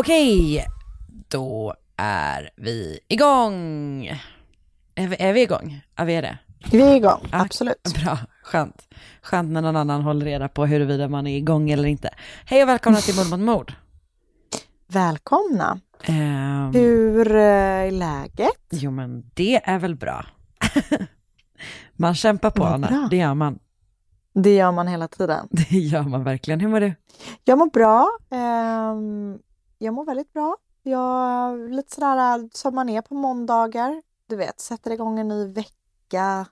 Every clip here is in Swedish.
Okej, då är vi igång. Är vi, är vi igång? Ja, vi är det. Vi är igång, Ja, absolut. Bra, skönt. Skönt när någon annan håller reda på huruvida man är igång eller inte. Hej och välkomna till Mord mot mord. Välkomna. Ehm, Hur eh, är läget? jo men det är väl bra. man kämpar på, Anna. bra. det gör man. Det gör man hela tiden. Det gör man verkligen. Hur mår du? Jag mår bra. Ehm, jag mår väldigt bra. Jag lite sådär som man är på måndagar. Du vet, sätter igång en ny vecka.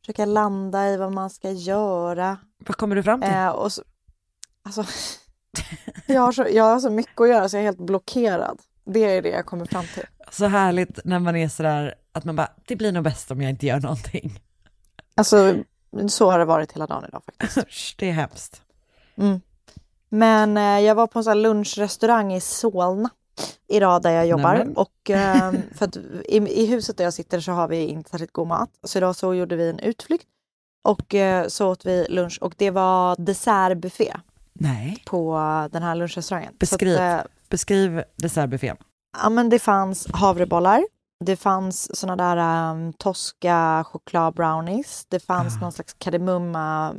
Försöka landa i vad man ska göra. Vad kommer du fram till? Eh, och så, alltså, jag, har så, jag har så mycket att göra så jag är helt blockerad. Det är det jag kommer fram till. Så härligt när man är sådär att man bara, det blir nog bäst om jag inte gör någonting. Alltså, så har det varit hela dagen idag faktiskt. Det är hemskt. Mm. Men eh, jag var på en sån lunchrestaurang i Solna idag där jag jobbar. Nämen. Och eh, för att i, i huset där jag sitter så har vi inte särskilt god mat. Så idag så gjorde vi en utflykt och eh, så åt vi lunch och det var dessertbuffé Nej. på den här lunchrestaurangen. Beskriv. Att, eh, Beskriv dessertbuffén. ja, men det fanns havrebollar. Det fanns såna där um, Tosca chokladbrownies. Det fanns Ah. någon slags kardemumma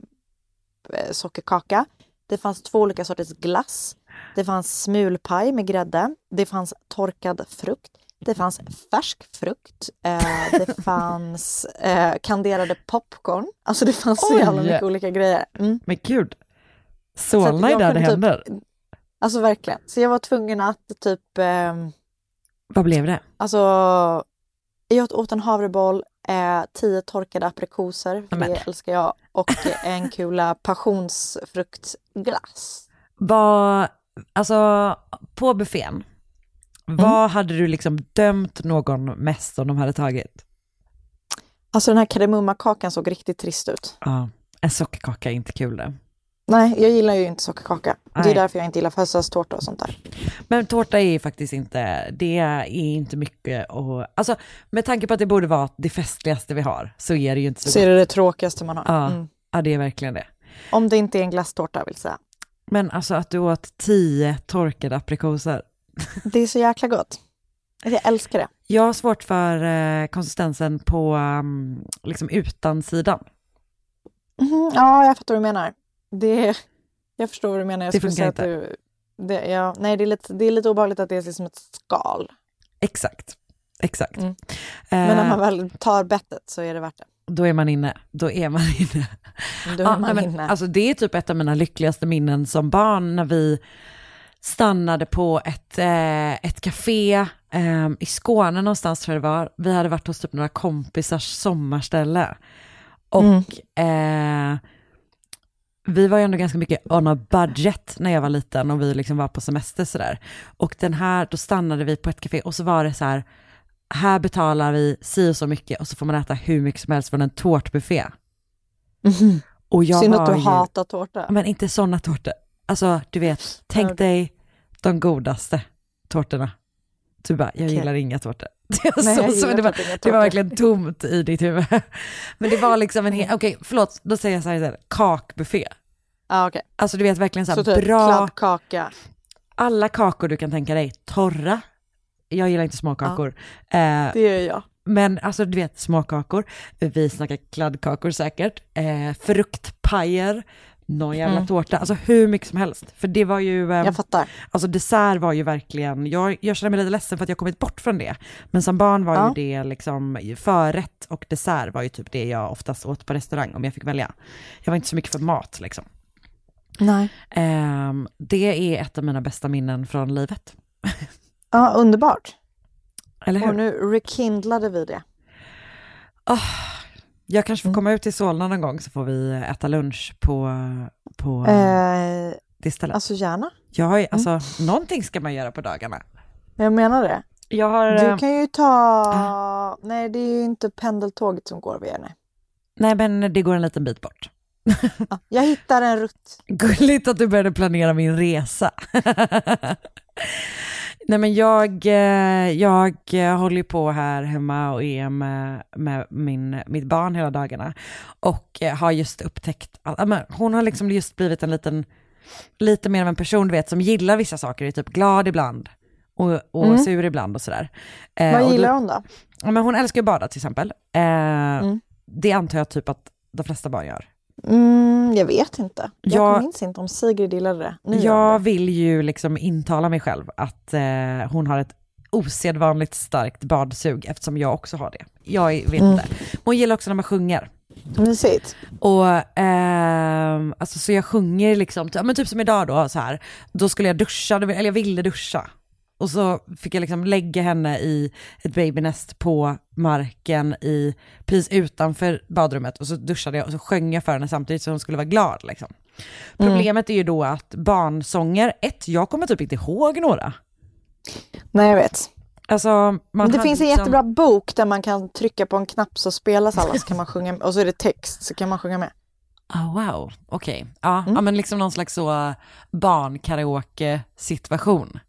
eh, sockerkaka. Det fanns två olika sorters glass. Det fanns smulpaj med grädde. Det fanns torkad frukt. Det fanns färsk frukt. Eh, det fanns eh, kanderade popcorn. Alltså det fanns så Oj! jävla mycket olika grejer. Mm. Men gud, Så Solna är där det typ- händer. Alltså verkligen. Så jag var tvungen att typ ehm, Vad blev det? Alltså, jag åt en havreboll, eh, tio torkade aprikoser, för Amen. det älskar jag, och en kula passionsfruktglass. Vad, alltså på buffén, Mm. vad hade du liksom dömt någon mest om de hade tagit? Alltså den här kardemumma-kakan såg riktigt trist ut. Ja, en sockerkaka är inte kul det. Nej, jag gillar ju inte sockerkaka. Det Nej. är därför jag inte gillar födelsedagstårta och sånt där. Men tårta är faktiskt inte, det är inte mycket och, alltså med tanke på att det borde vara det festligaste vi har så är det ju inte så, Så är gott. det det tråkigaste man har. Ja, Mm. ja, det är verkligen det. Om det inte är en glasstårta vill säga. Men alltså att du åt tio torkade aprikoser. Det är så jäkla gott. Jag älskar det. Jag har svårt för eh, konsistensen på um, liksom utansidan. Mhm, Ja, jag fattar vad du menar. Det, jag förstår vad du menar. Jag Det funkar säga att du, det, ja, nej, det är, lite, det är lite obehagligt att det är som ett skal. Exakt, exakt. Mm. Men när Eh, man väl tar bettet så är det värt det. Då är man inne, då är man inne. Då är Ja, man men, inne. Alltså det är typ ett av mina lyckligaste minnen som barn när vi stannade på ett, eh, ett café eh, i Skåne någonstans tror jag det var. Vi hade varit hos typ några kompisars sommarställe. Och Mm. eh, vi var ju ändå ganska mycket on a budget när jag var liten och vi liksom var på semester sådär. Och den här, då stannade vi på ett café och så var det så här, här betalar vi si och så mycket och så får man äta hur mycket som helst från en tårtbuffé. Och jag Synd att du ju, hatar tårta. men inte sådana tårtor. Alltså du vet, tänk dig de godaste tårtorna. Du bara, jag Okej. gillar inga tårtor. Det var, Nej, så, så, det var, typ det var verkligen tomt i ditt huvud. Men det var liksom en hel, okej förlåt, då säger jag så här, så här kakbuffé. Ja, okej. Alltså du vet verkligen så här, Så typ bra, kladdkaka. alla kakor du kan tänka dig, torra. Jag gillar inte småkakor. Eh, Det gör jag. men alltså du vet småkakor, vi snackar kladdkakor säkert, eh, fruktpajer, någon jävla Mm. tårta, alltså hur mycket som helst. För det var ju, eh, Jag fattar. alltså dessert var ju verkligen, jag, jag känner mig lite ledsen för att jag kommit bort från det. Men som barn var Ja. ju det liksom, förrätt och dessert var ju typ det jag oftast åt på restaurang om jag fick välja. Jag var inte så mycket för mat liksom. Nej. Ehm, det är ett av mina bästa minnen från livet. Ja, underbart. Eller hur? Och nu rekindlade vi det. Jag kanske får Mm. komma ut till Solna någon gång så får vi äta lunch på, på Eh, det stället. alltså gärna. jag har ju, alltså, någonting ska man göra på dagarna. Jag menar det. Jag har, Du eh, kan ju ta... Nej, det är ju inte pendeltåget som går via nej. nej men det går en liten bit bort. Ja, jag hittar en rutt. Gulligt att du började planera min resa. Nej men jag, eh, jag eh, håller ju på här hemma och är med, med min, mitt barn hela dagarna. Och eh, har just upptäckt, att, hon har liksom just blivit en liten, lite mer av en person du vet som gillar vissa saker, är typ glad ibland och, och Mm. sur ibland och sådär. Vad gillar då, hon då? men Hon älskar ju att bada till exempel. Mm. Det antar jag typ att de flesta barn gör. Mm, jag vet inte. Jag Jag- minns inte om Sigrid gillade det. Nu Jag det. vill ju liksom intala mig själv att eh, hon har ett osedvanligt starkt badsug eftersom jag också har det. Jag vet Mm. inte. Hon gillar också när man sjunger. Mysigt. Och ehm, alltså så jag sjunger liksom, men typ som idag då så här, då skulle jag duscha, eller jag ville duscha. Och så fick jag liksom lägga henne i ett babynest på marken i, precis utanför badrummet och så duschade jag och så sjöng jag för henne samtidigt så hon skulle vara glad liksom. Mm. Problemet är ju då att barnsånger, ett, jag kommer typ inte ihåg några. Nej, jag vet. Alltså, det finns en liksom- jättebra bok där man kan trycka på en knapp så spelas alla så kan man sjunga och så är det text så kan man sjunga med. Ah, wow, okej. Ja, Mm. ja, men liksom någon slags så barnkaraoke-situation.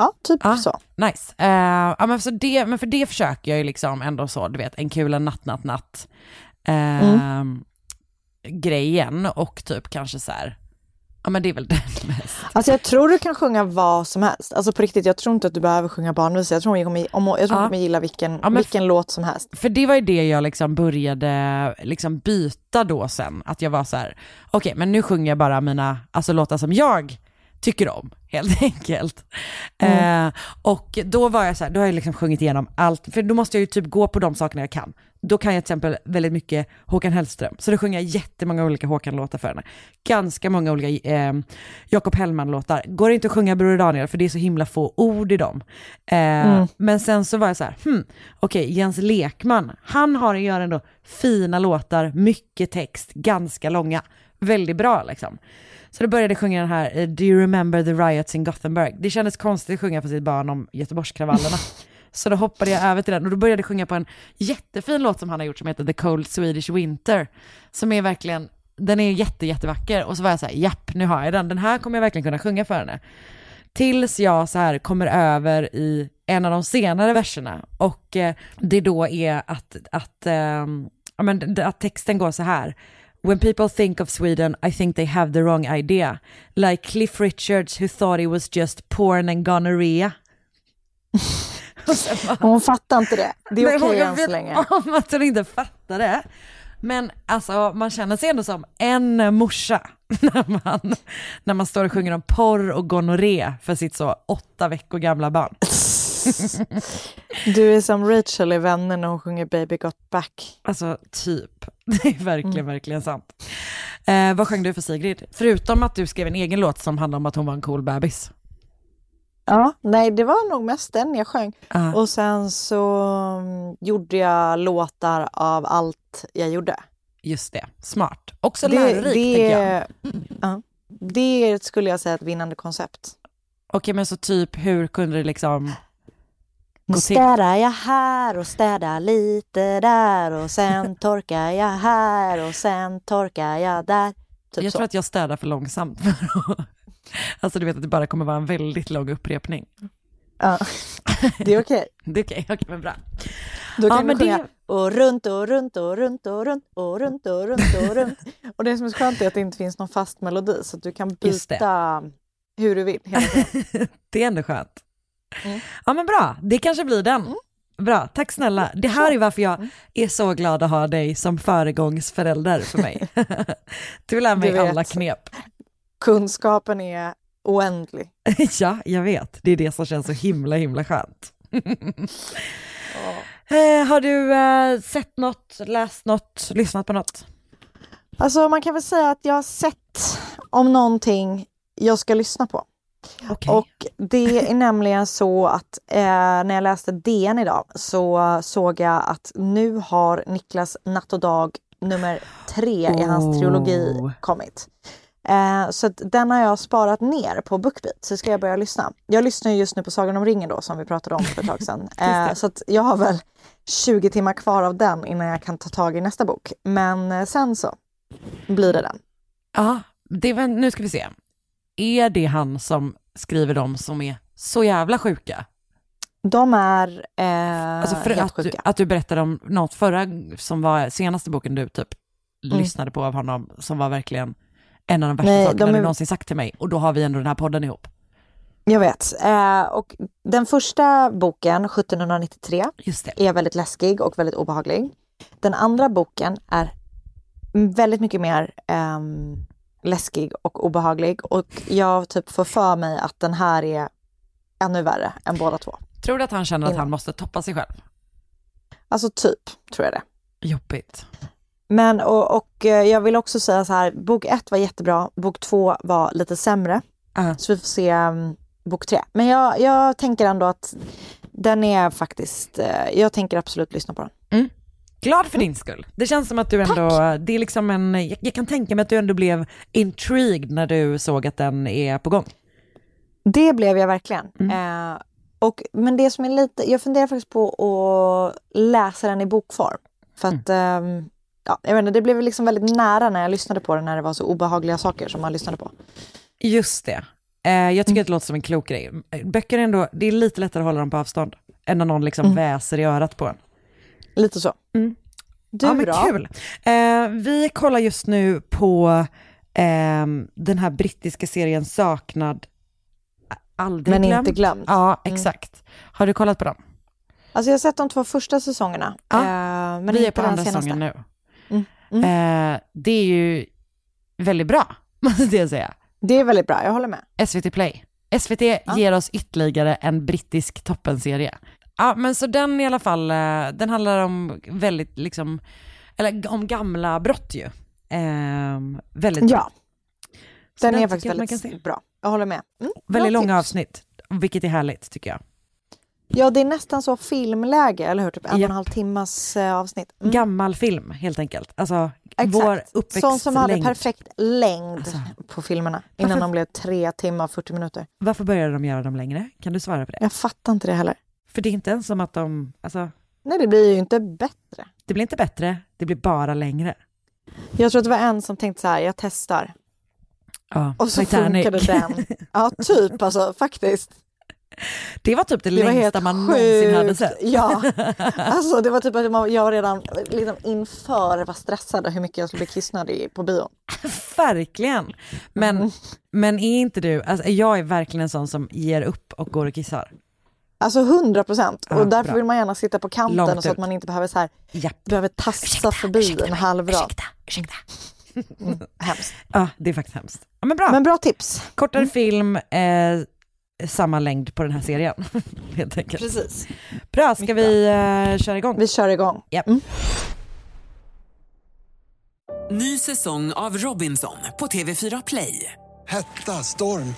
Ja, typ Ja. så. Nice. Eh, ja, men, så det, men för det försöker jag ju liksom ändå så, du vet, en kul en natt, natt, natt. Eh, Mm. Grejen och typ kanske så här, ja men det är väl den mest. Alltså jag tror du kan sjunga vad som helst. Alltså på riktigt, jag tror inte att du behöver sjunga barnvisa. Jag tror hon kommer, om, jag tror Ja. kommer gilla vilken, Ja, vilken låt som helst. För det var ju det jag liksom började liksom byta då sen, att jag var så här, okej men nu sjunger jag bara mina, alltså låtar som jag tycker om, helt enkelt. Eh, och då var jag så här, då har jag liksom sjungit igenom allt, för då måste jag ju typ gå på de sakerna jag kan. Då kan jag till exempel väldigt mycket Håkan Hellström, så då sjunger jag jättemånga olika Håkan-låtar för henne. Ganska många olika eh, Jakob Hellman-låtar. Går det inte att sjunga Bror Daniel, för det är så himla få ord i dem. Eh, Men sen så var jag så här, hmm, okej, Jens Lekman, han har gör ändå fina låtar, mycket text, ganska långa, väldigt bra liksom. Så då började jag sjunga den här eh, Do you remember the riots in Gothenburg? Det kändes konstigt att sjunga för sitt barn om Göteborgskravallerna. Så då hoppade jag över till den och då började jag sjunga på en jättefin låt som han har gjort som heter The Cold Swedish Winter. Som är verkligen, den är jätte, jättevacker. Och så var jag så här, japp, nu har jag den. Den här kommer jag verkligen kunna sjunga för henne. Tills jag så här kommer över i en av de senare verserna och eh, det då är att, att, ja, men, d- att texten går så här. When people think of Sweden I think they have the wrong idea. Like Cliff Richards who thought it was just porn and gonorrhea. Bara- Hon fattar inte det. Det är okej jag än så länge. om att hon inte fattar det. Men alltså man känner sig ändå som en morsa när man, när man står och sjunger om porr och gonorré för sitt så åtta veckor gamla barn. Du är som Rachel i Vänner när hon sjunger Baby Got Back. Alltså typ, det är verkligen, verkligen sant. Eh, vad sjöng du för Sigrid? Förutom att du skrev en egen låt som handlar om att hon var en cool bebis. Ja, nej det var nog mest den jag sjöng. Ah. Och sen så mm, gjorde jag låtar av allt jag gjorde. Just det, smart. Också Det, lärorikt tänker jag. det, ja, det skulle jag säga är ett vinnande koncept. Okej, men så typ hur kunde det liksom Till? städar jag här och städar lite där och sen torkar jag här och sen torkar jag där. Typ jag så. tror att jag städar för långsamt. för alltså du vet att det bara kommer vara en väldigt lång upprepning. Ja. Det är okej. Det är okej, okej men bra. Då Ja, kan men du sjunga det- och runt och runt och runt och runt och runt och runt och runt. Och det som är så skönt är att det inte finns någon fast melodi så att du kan byta hur du vill. Det är ändå skönt. Mm. Ja men bra, det kanske blir den. Bra, tack snälla. Det här är varför jag Mm. är så glad att ha dig som föregångsförälder för mig. Du lär mig Du alla knep. Kunskapen är oändlig. Ja, jag vet. Det är det som känns så himla himla skönt. Eh, har du eh, sett något, läst något, lyssnat på något? Alltså man kan väl säga att jag har sett om någonting jag ska lyssna på. Okej. Och det är nämligen så att eh, när jag läste DN idag så såg jag att nu har Niklas Natt och Dag nummer tre i hans Oh. trilogi kommit. Eh, så den har jag sparat ner på Bookbeat så ska jag börja lyssna. Jag lyssnar ju just nu på Sagan om ringen då som vi pratade om för ett tag sedan. Eh, så jag har väl 20 timmar kvar av den innan jag kan ta tag i nästa bok. Men eh, sen så blir det den. Ja, det var, nu ska vi se. Är det han som skriver de som är så jävla sjuka? De är eh, Alltså för helt att, du, sjuka. att du berättade om något förra, som var senaste boken du typ Mm. lyssnade på av honom, som var verkligen en av de värsta Nej, sakerna de du är- någonsin sagt till mig. Och då har vi ändå den här podden ihop. Jag vet. Eh, och den första boken, 1793, Just det. är väldigt läskig och väldigt obehaglig. Den andra boken är väldigt mycket mer ehm, läskig och obehaglig och jag typ får för mig att den här är ännu värre än båda två. Tror du att han känner att han måste toppa sig själv? Alltså typ, tror jag det. Jobbigt. Men och, och eh, jag vill också säga så här, bok ett var jättebra, bok två var lite sämre. Ja. Så vi får se um, bok tre. Men jag, jag tänker ändå att den är faktiskt, eh, jag tänker absolut lyssna på den. Glad för din skull. Det känns som att du ändå, det är liksom en, jag, jag kan tänka mig att du ändå blev intrigued när du såg att den är på gång. Det blev jag verkligen. Mm. Eh, och, men det som är lite, jag funderar faktiskt på att läsa den i bokform. För att, Mm. ehm, ja, jag vet inte, det blev liksom väldigt nära när jag lyssnade på den när det var så obehagliga saker som man lyssnade på. Just det. Eh, jag tycker att det låter som en klok grej. Böcker är ändå, det är lite lättare att hålla dem på avstånd än när någon liksom väser i örat på en. Lite så. Mm. Du ja, men då? kul. Eh, vi kollar just nu på ehm, den här brittiska serien Saknad, aldrig Men glömd. inte glömd. Ja, exakt. Har du kollat på dem? Alltså jag har sett de två första säsongerna. Ja, eh, men vi är på andra säsongen nu. Mm, mm. Eh, det är ju väldigt bra, måste jag säga. Det är väldigt bra, jag håller med. SVT Play. SVT ger oss ytterligare en brittisk toppenserie. Ja, men så den i alla fall, eh, den handlar om väldigt liksom, eller om gamla brott ju. Ehm, väldigt bra. Ja, Så den är tycker faktiskt väldigt bra. Jag håller med. Mm, bra Väldigt långa tips. avsnitt, vilket är härligt tycker jag. Ja, det är nästan så filmläge, eller hur? Typ en och en halv timmas eh, avsnitt. Mm. Gammal film helt enkelt. Alltså Exakt. vår Sån som hade uppväxtlängd. perfekt längd Alltså, på filmerna innan varför- de blev tre timmar och 40 minuter. Varför började de göra dem längre? Kan du svara på det? Jag fattar inte det heller. För det är inte ens som att de, alltså Nej, det blir ju inte bättre. det blir inte bättre, det blir bara längre. Jag tror att det var en som tänkte så här, jag testar. Ja, Och så Titanic. funkade den. Ja, typ alltså faktiskt. Det var typ det, Det längsta man sjukt. någonsin hade sett. Ja, alltså det var typ att jag redan liksom inför var stressad hur mycket jag skulle bli kissnödig på bion. Verkligen. Men, Mm. men är inte du, alltså jag är verkligen en sån som ger upp och går och kissar. Alltså 100 procent. Ja, och därför bra. vill man gärna sitta på kanten Långt så att man inte behöver så här, Japp. behöver tassa förbi en halv rad. ursäkta, ursäkta. Hemskt. Ja, det är faktiskt hemskt. Ja, men bra. Men bra tips. Kortare film, eh, samma längd på den här serien. Helt enkelt. Precis. Bra, ska vi eh, köra igång? Vi kör igång. Japp. Ny säsong av Robinson på TV4 Play. Hetta, storm,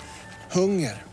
hunger.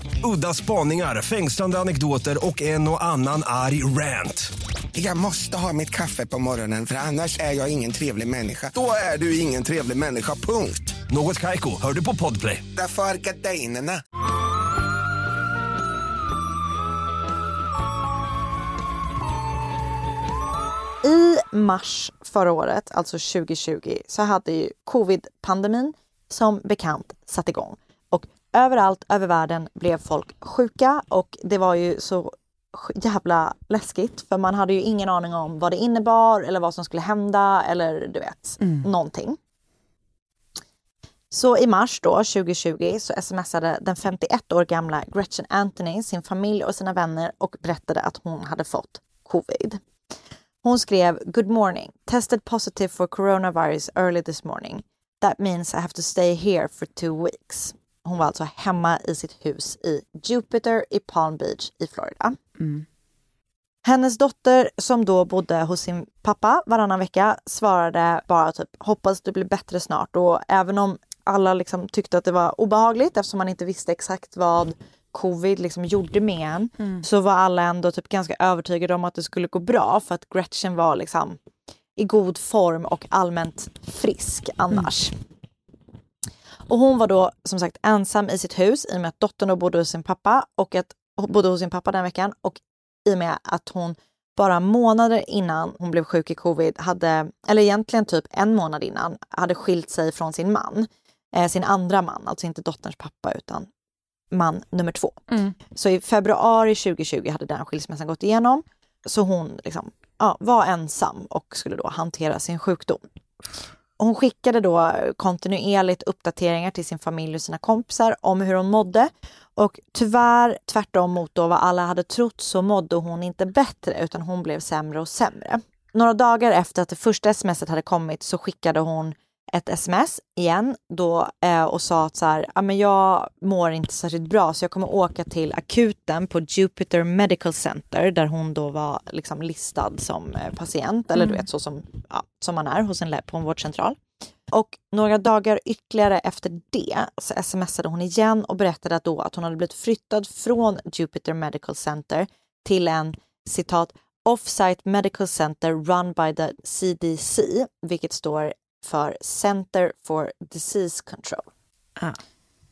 Udda spaningar, fängslande anekdoter och en och annan arg rant. Jag måste ha mitt kaffe på morgonen för annars är jag ingen trevlig människa. Då är du ingen trevlig människa, punkt. Något Kaiko, hör du på Podplay. Därför är gardinerna. I mars förra året, alltså 2020, så hade ju covid-pandemin som bekant satt igång. Överallt över världen blev folk sjuka och det var ju så jävla läskigt för man hade ju ingen aning om vad det innebar eller vad som skulle hända eller du vet, någonting. Så i mars då, 2020, så smsade den 51 år gamla Gretchen Anthony sin familj och sina vänner och berättade att hon hade fått covid. Hon skrev Good morning. Tested positive for coronavirus early this morning. That means I have to stay here for two weeks. Hon var alltså hemma i sitt hus i Jupiter i Palm Beach i Florida. Hennes dotter som då bodde hos sin pappa varannan vecka svarade bara typ hoppas du blir bättre snart och även om alla liksom tyckte att det var obehagligt eftersom man inte visste exakt vad covid liksom gjorde med en så var alla ändå typ ganska övertygade om att det skulle gå bra för att Gretchen var liksom i god form och allmänt frisk annars. Och hon var då som sagt ensam i sitt hus i och med att dottern bodde hos sin pappa och att hon bodde hos sin pappa den veckan och i och med att hon bara månader innan hon blev sjuk i covid hade, eller egentligen typ en månad innan, hade skilt sig från sin man. Eh, sin andra man, alltså inte dotterns pappa utan man nummer två. Så i februari 2020 hade den skilsmässan gått igenom. Så hon liksom, ja, var ensam och skulle då hantera sin sjukdom. Hon skickade då kontinuerligt uppdateringar till sin familj och sina kompisar om hur hon mådde. Och tyvärr, tvärtom mot då vad alla hade trott, så mådde hon inte bättre utan hon blev sämre och sämre. Några dagar efter att det första smset hade kommit så skickade hon ett sms igen då eh, och sa att så här, ja, men jag mår inte särskilt bra så jag kommer åka till akuten på Jupiter Medical Center där hon då var liksom listad som eh, patient eller du vet så som, ja, som man är hos en på en vårdcentral. Och några dagar ytterligare efter det så smsade hon igen och berättade att då att hon hade blivit flyttad från Jupiter Medical Center till en citat off-site medical center run by the CDC, vilket står för Center for Disease Control.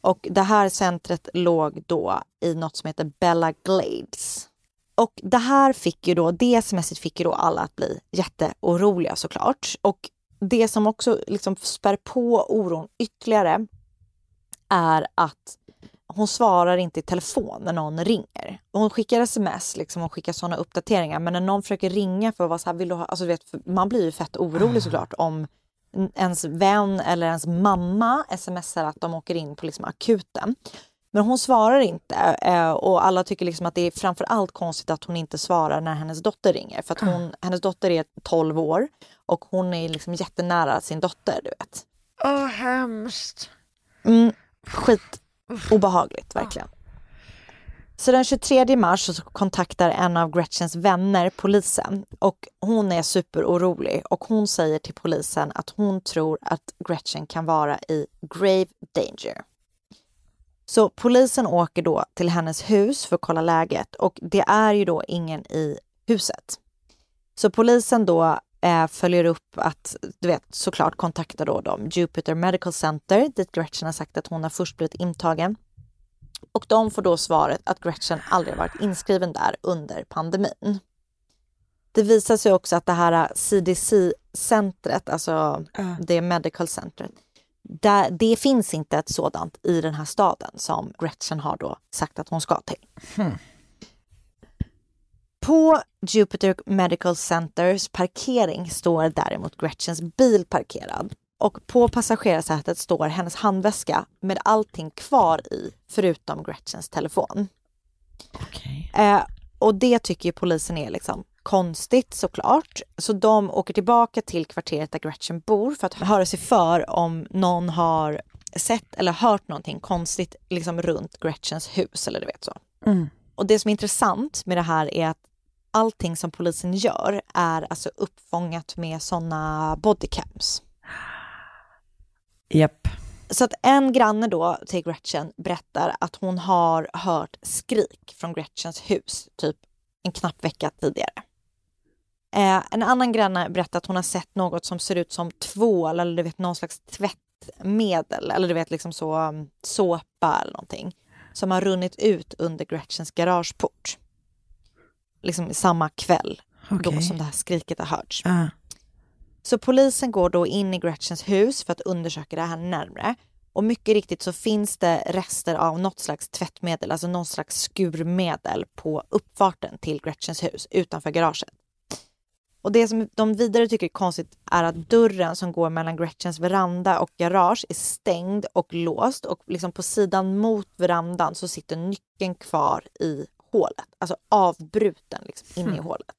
Och det här centret låg då i något som heter Bella Glades. Och det här fick ju då, det smset fick ju då alla att bli jätteoroliga såklart. Och det som också liksom spär på oron ytterligare är att hon svarar inte i telefon när någon ringer. Hon skickar sms liksom, och skickar sådana uppdateringar men när någon försöker ringa för att vara så här, vill du ha, alltså, vet, man blir ju fett orolig såklart om ens vän eller ens mamma smsar att de åker in på liksom akuten. Men hon svarar inte eh, och alla tycker liksom att det är framför allt konstigt att hon inte svarar när hennes dotter ringer. För att hon, hennes dotter är 12 år och hon är liksom jättenära sin dotter, du vet. Åh, hemskt. Mm, skit obehagligt, verkligen. Så den 23 mars så kontaktar en av Gretchens vänner polisen och hon är superorolig och hon säger till polisen att hon tror att Gretchen kan vara i grave danger. Så polisen åker då till hennes hus för att kolla läget och det är ju då ingen i huset. Så polisen då eh, följer upp att, du vet, såklart kontaktar då de Jupiter Medical Center dit Gretchen har sagt att hon har först blivit intagen. Och de får då svaret att Gretchen aldrig varit inskriven där under pandemin. Det visar sig också att det här CDC-centret, alltså det medical centret, där, det finns inte ett sådant i den här staden som Gretchen har då sagt att hon ska till. På Jupiter Medical Centers parkering står däremot Gretchens bil parkerad och på passagerarsätet står hennes handväska med allting kvar i förutom Gretchens telefon. Eh, och det tycker ju polisen är liksom konstigt såklart. Så de åker tillbaka till kvarteret där Gretchen bor för att höra sig för om någon har sett eller hört någonting konstigt liksom runt Gretchens hus eller du vet så. Mm. Och det som är intressant med det här är att allting som polisen gör är alltså uppfångat med sådana bodycams. Japp. Så att en granne då till Gretchen berättar att hon har hört skrik från Gretchens hus, typ en knapp vecka tidigare. Eh, en annan granne berättar att hon har sett något som ser ut som tvål eller du vet någon slags tvättmedel eller du vet liksom så um, såpa eller någonting som har runnit ut under Gretchens garageport. Liksom samma kväll då Okej. som det här skriket har hörts. Ah. Så polisen går då in i Gretchens hus för att undersöka det här närmre. Och mycket riktigt så finns det rester av något slags tvättmedel, alltså någon slags skurmedel på uppfarten till Gretchens hus utanför garaget. Och det som de vidare tycker är konstigt är att dörren som går mellan Gretchens veranda och garage är stängd och låst och liksom på sidan mot verandan så sitter nyckeln kvar i hålet, alltså avbruten liksom inne i hålet.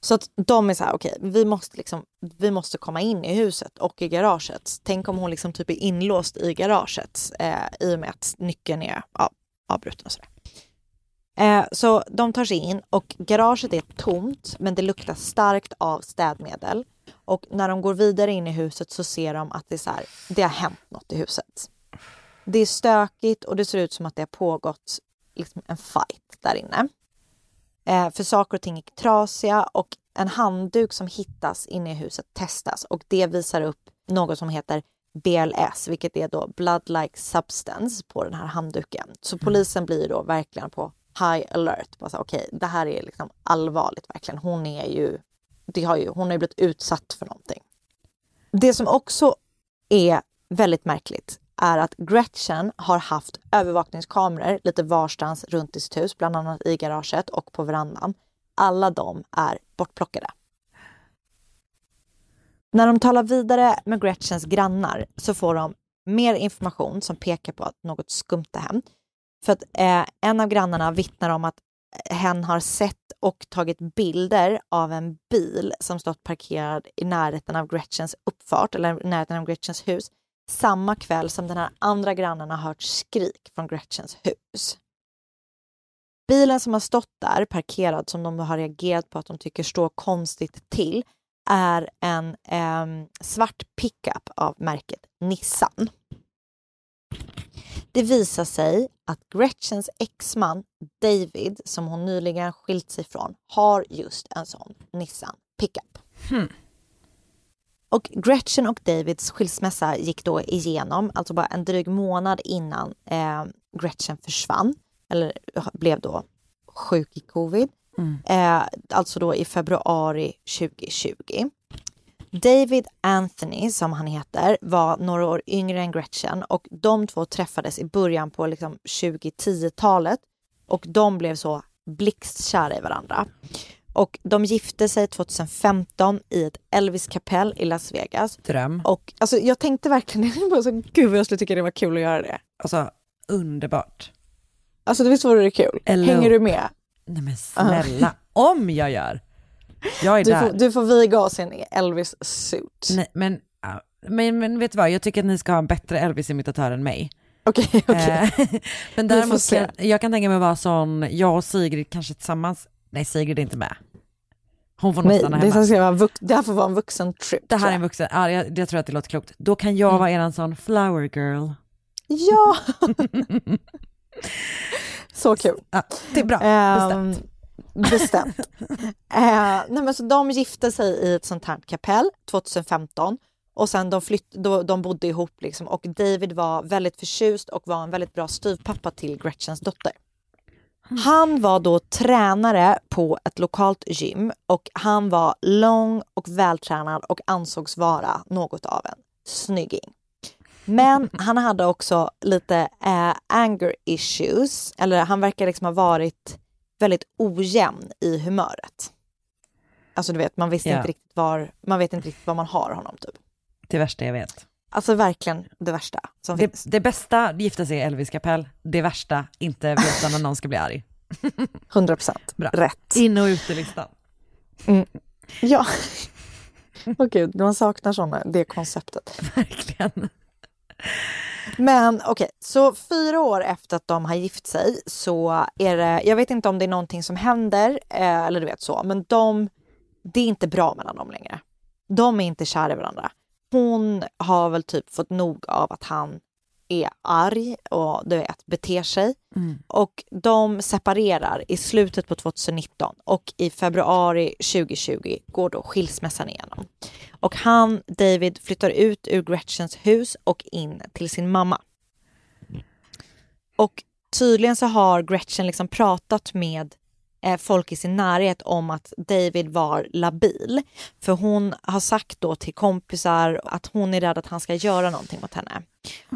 Så att de är så här, okej, vi måste liksom, vi måste komma in i huset och i garaget. Tänk om hon liksom typ är inlåst i garaget eh, i och med att nyckeln är ja, avbruten och sådär. Eh, så de tar sig in och garaget är tomt men det luktar starkt av städmedel. Och när de går vidare in i huset så ser de att det, är så här, det har hänt något i huset. Det är stökigt och det ser ut som att det har pågått liksom en fight där inne. Eh, för saker och ting är trasiga och en handduk som hittas inne i huset testas och det visar upp något som heter BLS, vilket är då blood-like substance på den här handduken. Så polisen blir då verkligen på high alert. Bara så, Okej, det här är liksom allvarligt verkligen. Hon är ju, det har ju, hon har ju blivit utsatt för någonting. Det som också är väldigt märkligt är att Gretchen har haft övervakningskameror lite varstans runt i sitt hus, bland annat i garaget och på verandan. Alla de är bortplockade. När de talar vidare med Gretchens grannar så får de mer information som pekar på att något skumt har hänt. För att eh, en av grannarna vittnar om att hen har sett och tagit bilder av en bil som stått parkerad i närheten av Gretchens uppfart eller i närheten av Gretchens hus samma kväll som den här andra grannen har hört skrik från Gretchens hus. Bilen som har stått där parkerad som de har reagerat på att de tycker står konstigt till är en eh, svart pickup av märket Nissan. Det visar sig att Gretchens exman David, som hon nyligen skilt sig från, har just en sån Nissan pickup. Hmm. Och Gretchen och Davids skilsmässa gick då igenom, alltså bara en dryg månad innan eh, Gretchen försvann, eller blev då sjuk i covid. Mm. Eh, alltså då i februari 2020. David Anthony, som han heter, var några år yngre än Gretchen och de två träffades i början på liksom 2010-talet och de blev så blixtkära i varandra. Och de gifte sig 2015 i ett Elvis-kapell i Las Vegas. Dröm. Och alltså, jag tänkte verkligen, jag bara så, gud vad jag skulle tycka det var kul att göra det. Alltså underbart. Alltså visst vore det kul? Elope. Hänger du med? Nej men snälla, om jag gör. Jag är Du där. får, du får viga oss i en Elvis-suit. Nej, men, men, men vet du vad, jag tycker att ni ska ha en bättre Elvis-imitatör än mig. Okej, okej. Eh, men däremot jag kan tänka mig att vara sån, jag och Sigrid kanske tillsammans, nej Sigrid är inte med. Hon får nog Nej, stanna det, hemma. ska vara vux, det här får vara en vuxen trip. Det här är en vuxen, ja, jag, jag tror att det låter klokt. Då kan jag Mm. vara eran sån flower girl. Ja! Så kul. Ja, det är bra, bestämt. bestämt. Eh, nej men så de gifte sig i ett sånt här kapell 2015 och sen de, flytt, då, de bodde ihop liksom, och David var väldigt förtjust och var en väldigt bra styvpappa till Gretchens dotter. Han var då tränare på ett lokalt gym och han var lång och vältränad och ansågs vara något av en snygging. Men han hade också lite eh, anger issues, eller han verkar liksom ha varit väldigt ojämn i humöret. Alltså du vet, man visste Ja. inte riktigt var, man vet inte riktigt vad man har honom typ. Det värsta jag vet. Alltså verkligen det värsta som Det, finns. det bästa, gifta sig i Elvis kapell. Det värsta, inte veta när någon ska bli arg. 100 procent. Rätt. In och utelistan. Mm. Ja. Åh gud, man saknar såna, det konceptet. Verkligen. Men okej, så fyra år efter att de har gift sig så är det, jag vet inte om det är någonting som händer eh, eller du vet så, men de, det är inte bra mellan dem längre. De är inte kära i varandra. Hon har väl typ fått nog av att han är arg och du vet, beter sig. Mm. Och de separerar i slutet på 2019 och i februari 2020 går då skilsmässan igenom. Och han, David, flyttar ut ur Gretchens hus och in till sin mamma. Och tydligen så har Gretchen liksom pratat med folk i sin närhet om att David var labil. För hon har sagt då till kompisar att hon är rädd att han ska göra någonting mot henne.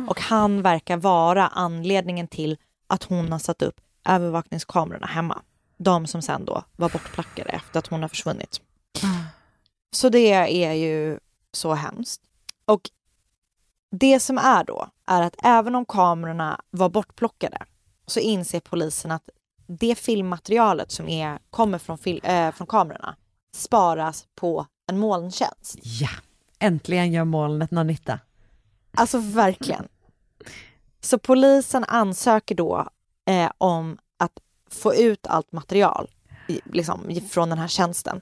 Och han verkar vara anledningen till att hon har satt upp övervakningskamerorna hemma. De som sen då var bortplackade efter att hon har försvunnit. Så det är ju så hemskt. Och det som är då är att även om kamerorna var bortplockade så inser polisen att det filmmaterialet som är, kommer från, fil, äh, från kamerorna sparas på en molntjänst. Ja, äntligen gör molnet någon nytta. Alltså verkligen. Så polisen ansöker då eh, om att få ut allt material liksom, från den här tjänsten.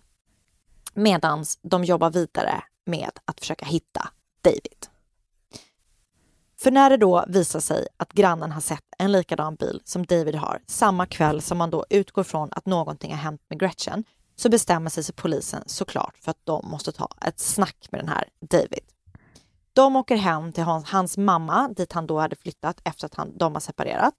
Medan de jobbar vidare med att försöka hitta David. För när det då visar sig att grannen har sett en likadan bil som David har samma kväll som man då utgår från att någonting har hänt med Gretchen så bestämmer sig polisen såklart för att de måste ta ett snack med den här David. De åker hem till hans, hans mamma dit han då hade flyttat efter att han, de har separerat.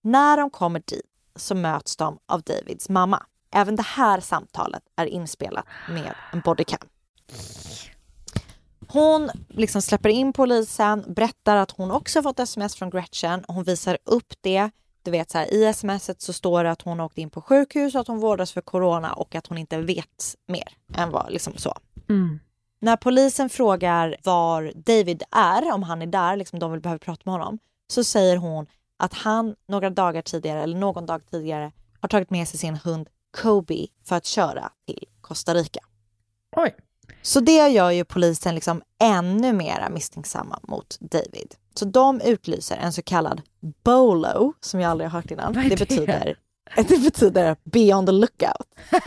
När de kommer dit så möts de av Davids mamma. Även det här samtalet är inspelat med en bodycam. Hon liksom släpper in polisen, berättar att hon också fått sms från Gretchen. Hon visar upp det. Du vet så här, i smset så står det att hon åkte in på sjukhus och att hon vårdas för corona och att hon inte vet mer än vad liksom så. Mm. När polisen frågar var David är, om han är där, liksom de vill behöva prata med honom, så säger hon att han några dagar tidigare, eller någon dag tidigare, har tagit med sig sin hund Kobe för att köra till Costa Rica. Oj. Så det gör ju polisen liksom ännu mera misstänksamma mot David. Så de utlyser en så kallad BOLO, som jag aldrig har hört innan. Det det? betyder, det betyder be on the lookout.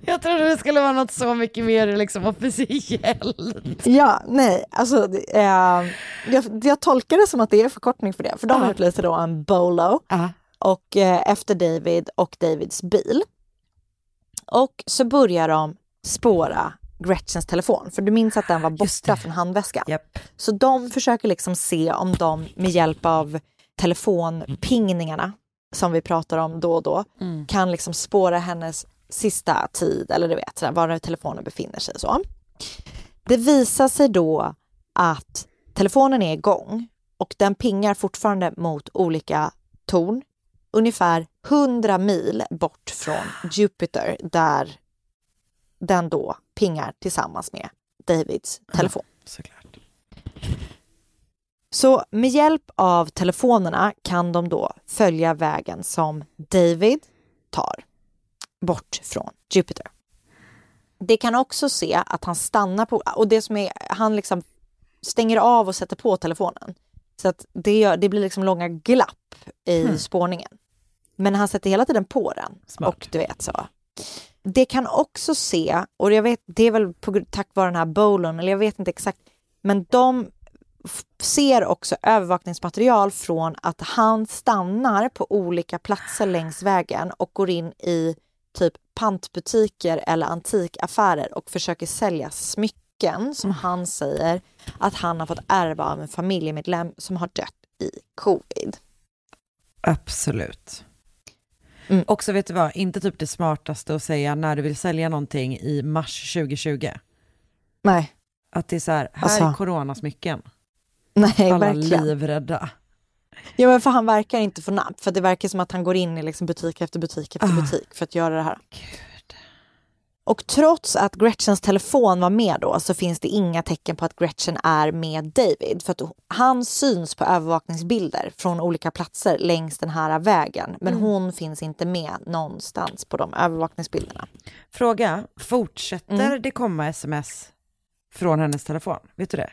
Jag trodde det skulle vara något så mycket mer liksom officiellt. Ja, nej, alltså eh, jag, jag tolkar det som att det är förkortning för det, för de Ja. utlyser då en BOLO Ja. och eh, efter David och Davids bil. Och så börjar de spåra Gretchens telefon, för du minns att den var borta från handväskan. Japp. Så de försöker liksom se om de med hjälp av telefonpingningarna som vi pratar om då och då Mm. kan liksom spåra hennes sista tid eller du vet var telefonen befinner sig. Så. Det visar sig då att telefonen är igång och den pingar fortfarande mot olika torn ungefär 100 mil bort från Jupiter där den då pingar tillsammans med Davids telefon. Såklart. Så med hjälp av telefonerna kan de då följa vägen som David tar bort från Jupiter. Det kan också se att han stannar på, och det som är, han liksom stänger av och sätter på telefonen. Så att det, gör, det blir liksom långa glapp i spårningen. Men han sätter hela tiden på den. Smart. Och du vet så. Det kan också se, och jag vet, det är väl på, tack vare den här bowlen, eller jag vet inte exakt, men de ser också övervakningsmaterial från att han stannar på olika platser längs vägen och går in i typ pantbutiker eller antikaffärer och försöker sälja smycken som han säger att han har fått ärva av en familjemedlem som har dött i covid. Absolut. Mm. Också vet du vad, inte typ det smartaste att säga när du vill sälja någonting i mars 2020. Nej, Att det är så här, här Alltså. är coronasmycken. nej Alla verkligen. livrädda. Ja men för han verkar inte få napp, för det verkar som att han går in i liksom butik efter butik efter Ah. butik för att göra det här. Gud. Och trots att Gretchens telefon var med då så finns det inga tecken på att Gretchen är med David. För att han syns på övervakningsbilder från olika platser längs den här vägen. Men Mm. hon finns inte med någonstans på de övervakningsbilderna. Fråga, fortsätter Mm. det komma sms från hennes telefon? Vet du det?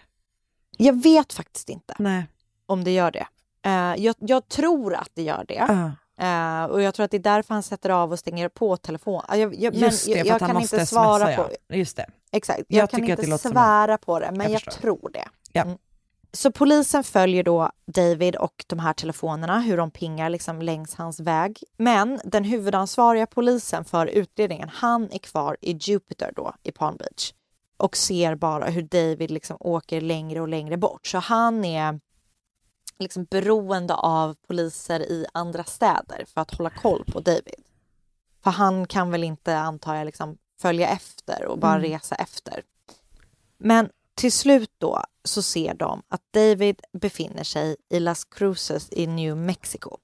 Jag vet faktiskt inte Nej. om det gör det. Eh, jag, jag tror att det gör det. Ah. Eh, och jag tror att det är därför han sätter av och stänger på telefon. Ah, Jag, jag, men det, jag, jag kan inte svara smsa, på ja. Just det. Exakt. Jag Jag, kan inte svära på det, men Jag tror det. Ja. Mm. Så polisen följer då David och de här telefonerna, hur de pingar liksom längs hans väg. Men den huvudansvariga polisen för utredningen, han är kvar i Jupiter då, i Palm Beach och ser bara hur David liksom åker längre och längre bort. Så han är liksom beroende av poliser i andra städer för att hålla koll på David. För han kan väl inte, antar jag, liksom följa efter och bara Mm. resa efter. Men till slut då så ser de att David befinner sig i Las Cruces i New Mexico.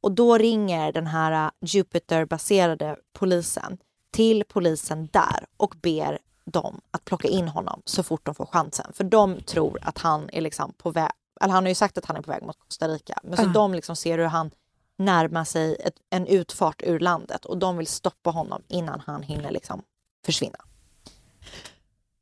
Och då ringer den här äh, Jupiter-baserade polisen till polisen där och ber dem att plocka in honom så fort de får chansen. För de tror att han är liksom på väg, eller han har ju sagt att han är på väg mot Costa Rica, men så Ah. de liksom ser hur han närmar sig ett, en utfart ur landet och de vill stoppa honom innan han hinner liksom försvinna.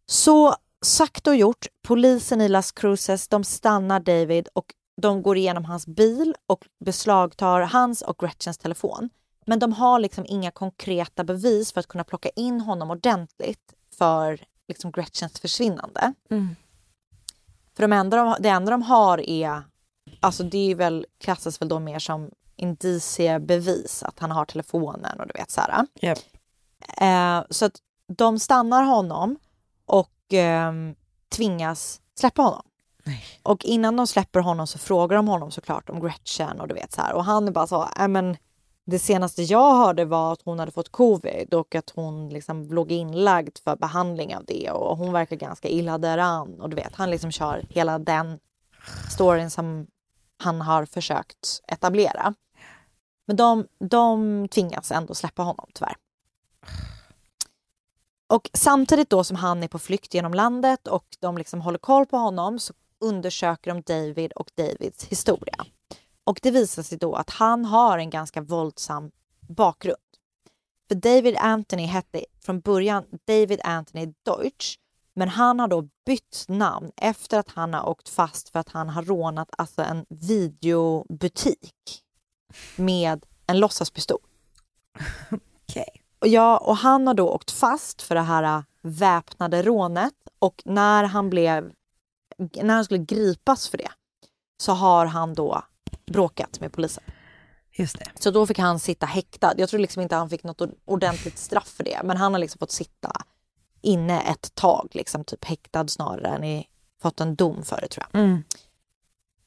Så sagt och gjort, polisen i Las Cruces, de stannar David och de går igenom hans bil och beslagtar hans och Gretchens telefon. Men de har liksom inga konkreta bevis för att kunna plocka in honom ordentligt för liksom Gretchens försvinnande. Mm. För de enda de, det enda de har är, alltså det är väl, klassas väl då mer som indiciebevis, att han har telefonen och du vet så här. Japp. Eh, så att de stannar honom och ehm, tvingas släppa honom. Och innan de släpper honom så frågar de honom såklart om Gretchen och du vet så här. Och han är bara så, "Nej, men det senaste jag hörde var att hon hade fått covid och att hon liksom låg inlagd för behandling av det och hon verkar ganska illa däran. Och du vet, han liksom kör hela den storyn som han har försökt etablera. Men de, de tvingas ändå släppa honom tyvärr. Och samtidigt då som han är på flykt genom landet och de liksom håller koll på honom så undersöker de David och Davids historia. Och det visar sig då att han har en ganska våldsam bakgrund. För David Anthony hette från början David Anthony Deutsch men han har då bytt namn efter att han har åkt fast för att han har rånat alltså en videobutik med en låtsaspistol. Okej. Och, ja, och han har då åkt fast för det här äh, väpnade rånet och när han blev när han skulle gripas för det så har han då bråkat med polisen. Just det. Så då fick han sitta häktad. Jag tror liksom inte han fick något ordentligt straff för det, men han har liksom fått sitta inne ett tag, liksom typ häktad snarare än i, fått en dom för det tror jag. Mm.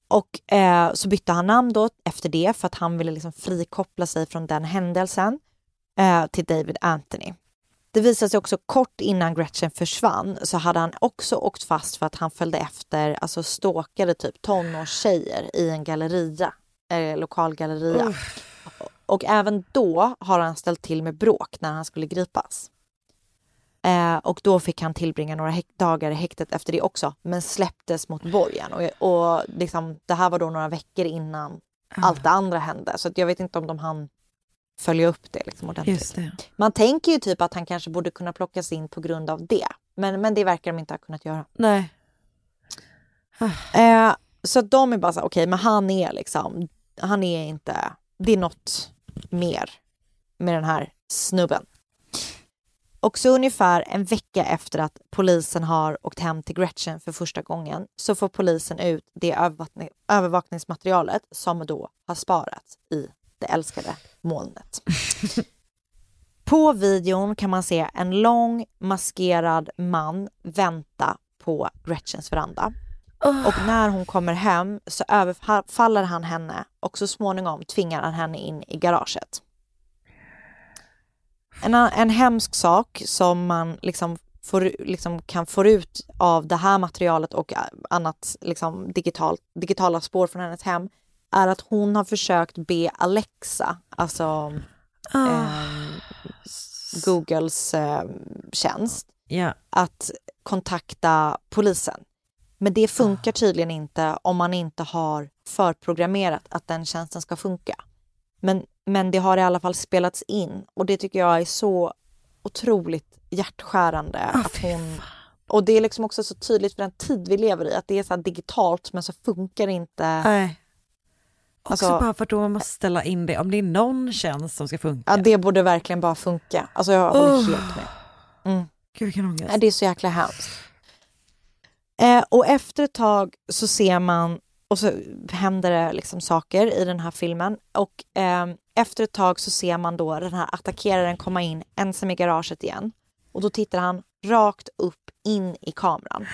Och eh, så bytte han namn då efter det för att han ville liksom frikoppla sig från den händelsen eh, till David Anthony. Det visade sig också kort innan Gretchen försvann så hade han också åkt fast för att han följde efter, alltså stalkade typ tonårstjejer i en galleria, eh, lokal galleria. Och även då har han ställt till med bråk när han skulle gripas. Eh, och då fick han tillbringa några dagar i häktet efter det också, men släpptes mot borgen. Och, och liksom, det här var då några veckor innan allt det andra hände, så jag vet inte om de hann följa upp det liksom ordentligt. Just det. Man tänker ju typ att han kanske borde kunna plockas in på grund av det, men, men det verkar de inte ha kunnat göra. Nej. Eh, så de är bara så okej, men han är liksom, han är inte, det är något mer med den här snubben. Och så ungefär en vecka efter att polisen har åkt hem till Gretchen för första gången så får polisen ut det övervakning, övervakningsmaterialet som då har sparats i det älskade molnet. På videon kan man se en lång maskerad man vänta på Gretchens veranda. Och när hon kommer hem så överfaller han henne och så småningom tvingar han henne in i garaget. En, en hemsk sak som man liksom, får, liksom kan få ut av det här materialet och annat liksom digitalt, digitala spår från hennes hem är att hon har försökt be Alexa, alltså ehm, Googles eh, tjänst Ja. att kontakta polisen. Men det funkar tydligen inte om man inte har förprogrammerat att den tjänsten ska funka. Men, men det har i alla fall spelats in och det tycker jag är så otroligt hjärtskärande. att hon, och det är liksom också så tydligt för den tid vi lever i, att det är så digitalt men så funkar inte. Nej. Också Alltså- bara för att då man måste ställa in det, om det är någon tjänst som ska funka. Ja, det borde verkligen bara funka. Alltså jag håller Oh. helt med. Mm. Gud vilken ångest. Nej, det är så jäkla hemskt. Eh, och efter ett tag så ser man, och så händer det liksom saker i den här filmen. Och eh, efter ett tag så ser man då den här attackeraren komma in ensam i garaget igen. Och då tittar han rakt upp in i kameran.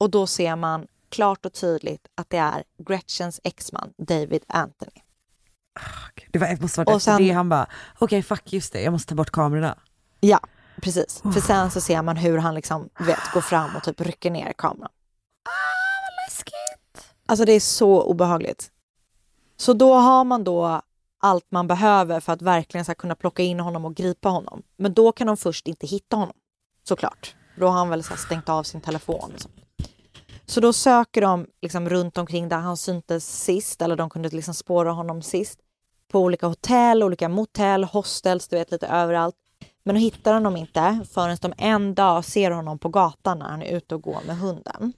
Och då ser man klart och tydligt att det är Gretchens exman David Anthony. Det var, måste varit Och sen- det han bara, okej fuck just det, jag måste ta bort kamerorna. Ja, precis. För sen så ser man hur han liksom, vet, går fram och typ rycker ner kameran. Alltså det är så obehagligt. Så då har man då allt man behöver för att verkligen så kunna plocka in honom och gripa honom. Men då kan de först inte hitta honom, såklart. Då har han väl så stängt av sin telefon. och Så så då söker de liksom runt omkring där han syntes sist, eller de kunde liksom spåra honom sist. På olika hotell, olika motell, hostels, du vet lite överallt. Men de hittar honom inte förrän de en dag ser honom på gatan när han är ute och går med hunden.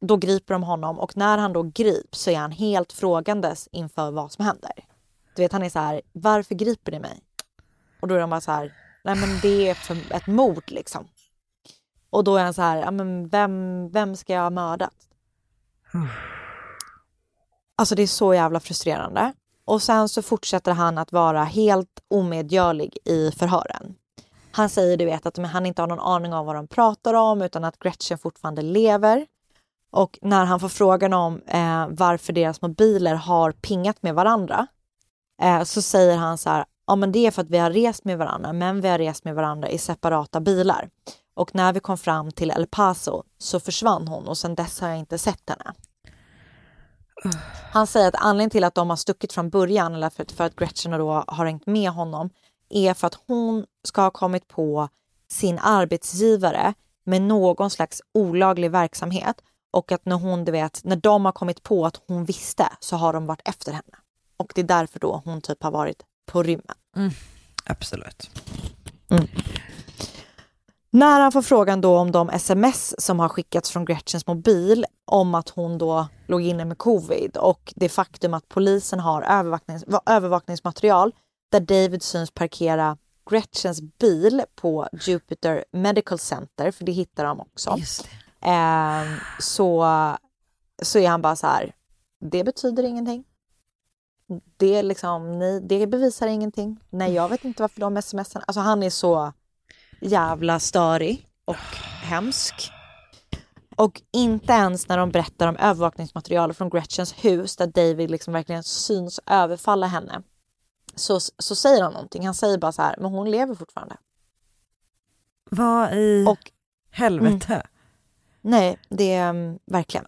Då griper de honom och när han då grips så är han helt frågandes inför vad som händer. Du vet, han är så här, varför griper ni mig? Och då är de bara så här, nej men det är för ett mord liksom. Och då är han så här, ja men vem, vem ska jag ha mördat? Alltså det är så jävla frustrerande. Och sen så fortsätter han att vara helt omedgörlig i förhören. Han säger du vet att han inte har någon aning om vad de pratar om utan att Gretchen fortfarande lever. Och när han får frågan om eh, varför deras mobiler har pingat med varandra eh, så säger han så här, ja men det är för att vi har rest med varandra men vi har rest med varandra i separata bilar. Och när vi kom fram till El Paso så försvann hon och sedan dess har jag inte sett henne. Han säger att anledningen till att de har stuckit från början, eller för, för att Gretchen då har hängt med honom, är för att hon ska ha kommit på sin arbetsgivare med någon slags olaglig verksamhet och att när hon, du vet, när de har kommit på att hon visste så har de varit efter henne. Och det är därför då hon typ har varit på rymmen. Mm, absolut. När han får frågan då om de sms som har skickats från Gretchens mobil om att hon då låg inne med covid och det faktum att polisen har övervaknings, övervakningsmaterial där David syns parkera Gretchens bil på Jupiter Medical Center, för det hittar de också. Eh, så, så är han bara så här, det betyder ingenting. Det, liksom, ni, det bevisar ingenting. Nej, jag vet inte varför de smsar. Alltså han är så jävla störig och hemsk. Och inte ens när de berättar om övervakningsmaterial från Gretchens hus där David liksom verkligen syns överfalla henne så, så säger han någonting. Han säger bara så här, men hon lever fortfarande. Vad i och, helvete? Mm, nej, det är um, verkligen.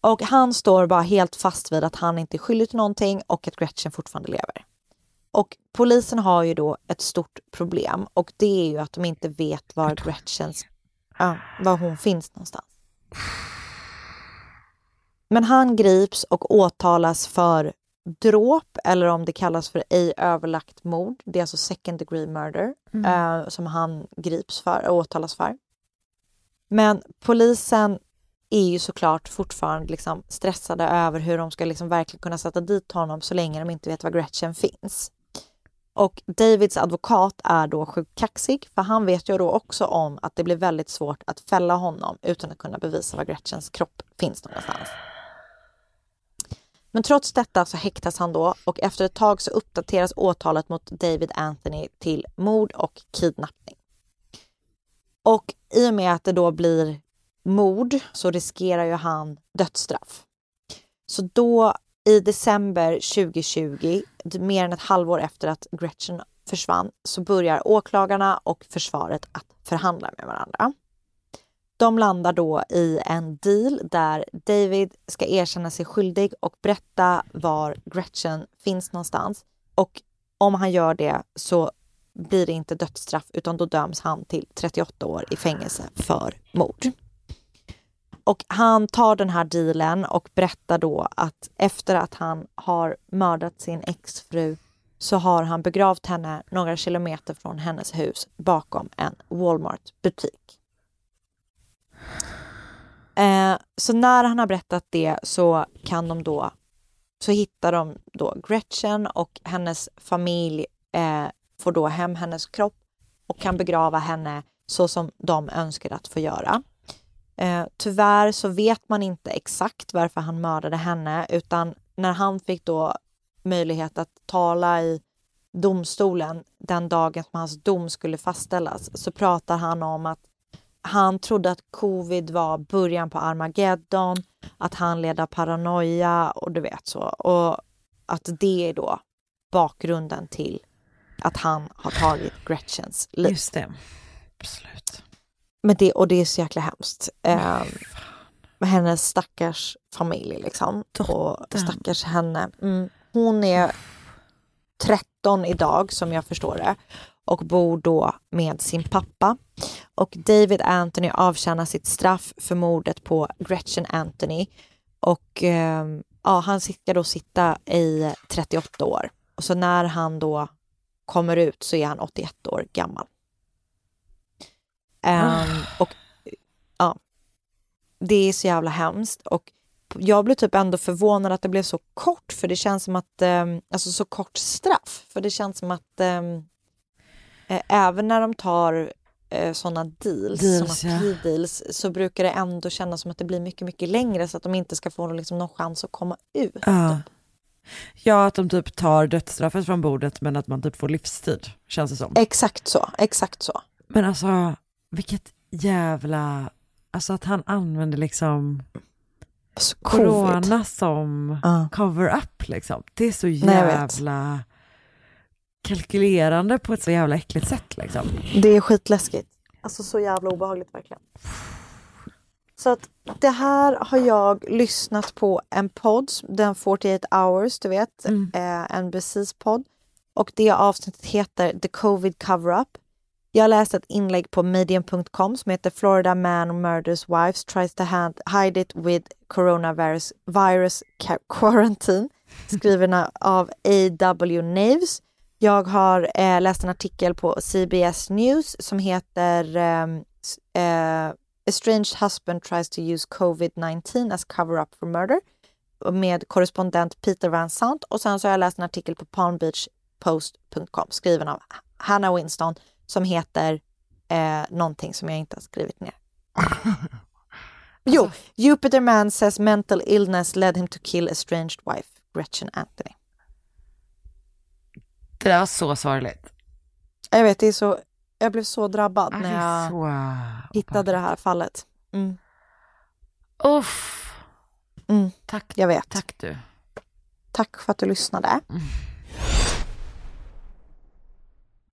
Och han står bara helt fast vid att han inte är skyldig till någonting och att Gretchen fortfarande lever. Och polisen har ju då ett stort problem och det är ju att de inte vet var Gretchens, ja, var hon finns någonstans. Men han grips och åtalas för dråp eller om det kallas för ej överlagt mord. Det är alltså second degree murder eh, som han grips för och åtalas för. Men polisen är ju såklart fortfarande liksom stressade över hur de ska liksom verkligen kunna sätta dit honom så länge de inte vet var Gretchen finns. Och Davids advokat är då sjukt kaxig för han vet ju då också om att det blir väldigt svårt att fälla honom utan att kunna bevisa var Gretchens kropp finns någonstans. Men trots detta så häktas han då och efter ett tag så uppdateras åtalet mot David Anthony till mord och kidnappning. Och i och med att det då blir mord så riskerar ju han dödsstraff. Så då i december 2020, mer än ett halvår efter att Gretchen försvann, så börjar åklagarna och försvaret att förhandla med varandra. De landar då i en deal där David ska erkänna sig skyldig och berätta var Gretchen finns någonstans. Och om han gör det så blir det inte dödsstraff utan då döms han till 38 år i fängelse för mord. Och han tar den här dealen och berättar då att efter att han har mördat sin exfru så har han begravt henne några kilometer från hennes hus bakom en Walmart-butik. Eh, så när han har berättat det så kan de då så hittar de då Gretchen och hennes familj eh, får då hem hennes kropp och kan begrava henne så som de önskar att få göra. Eh, tyvärr så vet man inte exakt varför han mördade henne utan när han fick då möjlighet att tala i domstolen den dagen som hans dom skulle fastställas så pratar han om att han trodde att covid var början på Armageddon, att han led av paranoia och du vet så. Och att det är då bakgrunden till att han har tagit Gretchens liv. Just det. Absolut. Men det, och det är så jäkla hemskt. Eh, hennes stackars familj liksom. Och stackars henne. Mm. Hon är 13 idag som jag förstår det och bor då med sin pappa. Och David Anthony avtjänar sitt straff för mordet på Gretchen Anthony. Och eh, ja, han ska då sitta i 38 år. Och så när han då kommer ut så är han 81 år gammal. Um, och ja, det är så jävla hemskt. Och jag blev typ ändå förvånad att det blev så kort, för det känns som att, um, alltså så kort straff. För det känns som att um, eh, även när de tar eh, sådana deals, Deals, såna ja. deals, så brukar det ändå kännas som att det blir mycket, mycket längre så att de inte ska få liksom, någon chans att komma ut. Ja. ja, att de typ tar dödsstraffet från bordet men att man typ får livstid, känns det som. Exakt så, exakt så. Men alltså, vilket jävla, alltså att han använder liksom covid. corona som Ja. cover-up liksom. Det är så Nej, jävla kalkylerande på ett så jävla äckligt sätt liksom. Det är skitläskigt. Alltså så jävla obehagligt verkligen. Så att det här har jag lyssnat på en podd, den 48 hours, du vet, eh, NBCs podd. Och det avsnittet heter The Covid Cover-Up. Jag läste ett inlägg på medium.com som heter Florida man murders wives tries to hand, hide it with coronavirus virus quarantine. Skriven av A.W. Naves. Jag har eh, läst en artikel på CBS News som heter eh, s- eh, Estranged husband tries to use covid-19 as cover-up for murder med korrespondent Peter Van Sant och sen så har jag läst en artikel på palmbeachpost.com skriven av Hannah Winston som heter eh, någonting som jag inte har skrivit ner. Jo, Jupiter man says mental illness led him to kill estranged wife Gretchen Anthony. Det där var så sorgligt. Jag vet, det är så, jag blev så drabbad när är jag så hittade det här fallet. Mm. Uff. Mm. Tack, jag vet. Tack du. Tack för att du lyssnade.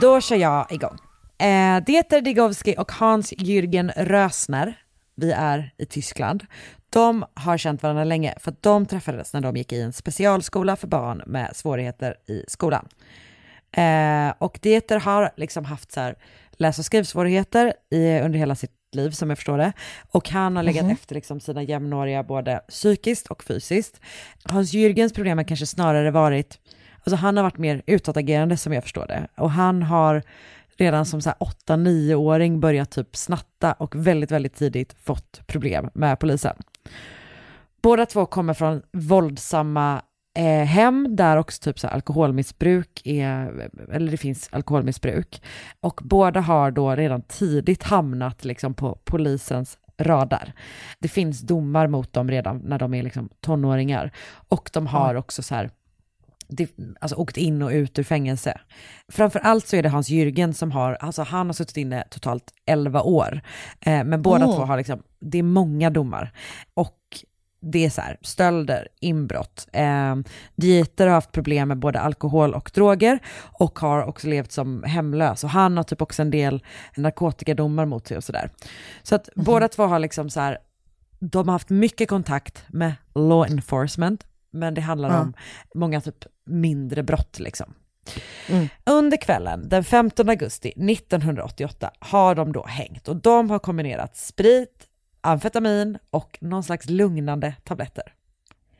Då kör jag igång. Eh, Dieter Digowski och Hans-Jürgen Rösner, vi är i Tyskland, de har känt varandra länge för att de träffades när de gick i en specialskola för barn med svårigheter i skolan. Eh, och Dieter har liksom haft så här läs och skrivsvårigheter i, under hela sitt liv som jag förstår det. Och han har legat Mhm. efter liksom sina jämnåriga både psykiskt och fysiskt. Hans Jürgens problem har kanske snarare varit, alltså han har varit mer utåtagerande som jag förstår det. Och han har redan som så här 8-9-åring börjat typ snatta och väldigt, väldigt tidigt fått problem med polisen. Båda två kommer från våldsamma eh, hem där också typ så alkoholmissbruk är, eller det finns alkoholmissbruk. Och båda har då redan tidigt hamnat liksom på polisens radar. Det finns domar mot dem redan när de är liksom tonåringar. Och de har också så här, alltså åkt in och ut ur fängelse. Framför allt så är det Hans Jürgen som har, alltså han har suttit inne totalt 11 år. Eh, men båda Åh. två har liksom, det är många domar. Och det är så här, stölder, inbrott. Eh, Dieter har haft problem med både alkohol och droger och har också levt som hemlös. Och han har typ också en del narkotikadomar mot sig och sådär. Så att båda två har liksom så här, de har haft mycket kontakt med law enforcement, men det handlar Ja. om många typ mindre brott liksom. Under kvällen den 15 augusti 1988 har de då hängt och de har kombinerat sprit, amfetamin och någon slags lugnande tabletter.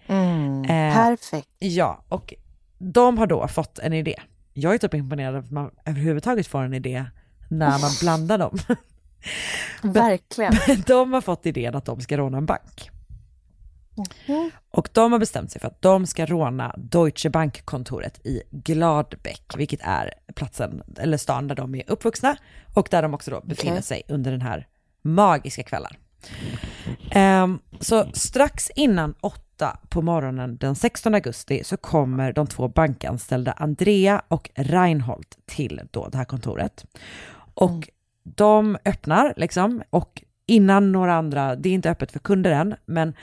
Mm, Eh, perfekt. Ja, och de har då fått en idé. Jag är typ imponerad att man överhuvudtaget får en idé när man blandar dem. Verkligen. de har fått idén att de ska råna en bank. Och de har bestämt sig för att de ska råna Deutsche Bank-kontoret i Gladbeck, vilket är platsen, eller stan där de är uppvuxna och där de också då befinner Okej. sig under den här magiska kvällen. Ehm, så strax innan åtta på morgonen den 16 augusti så kommer de två bankanställda Andrea och Reinhold till då det här kontoret. Och de öppnar liksom och innan några andra, det är inte öppet för kunder än, men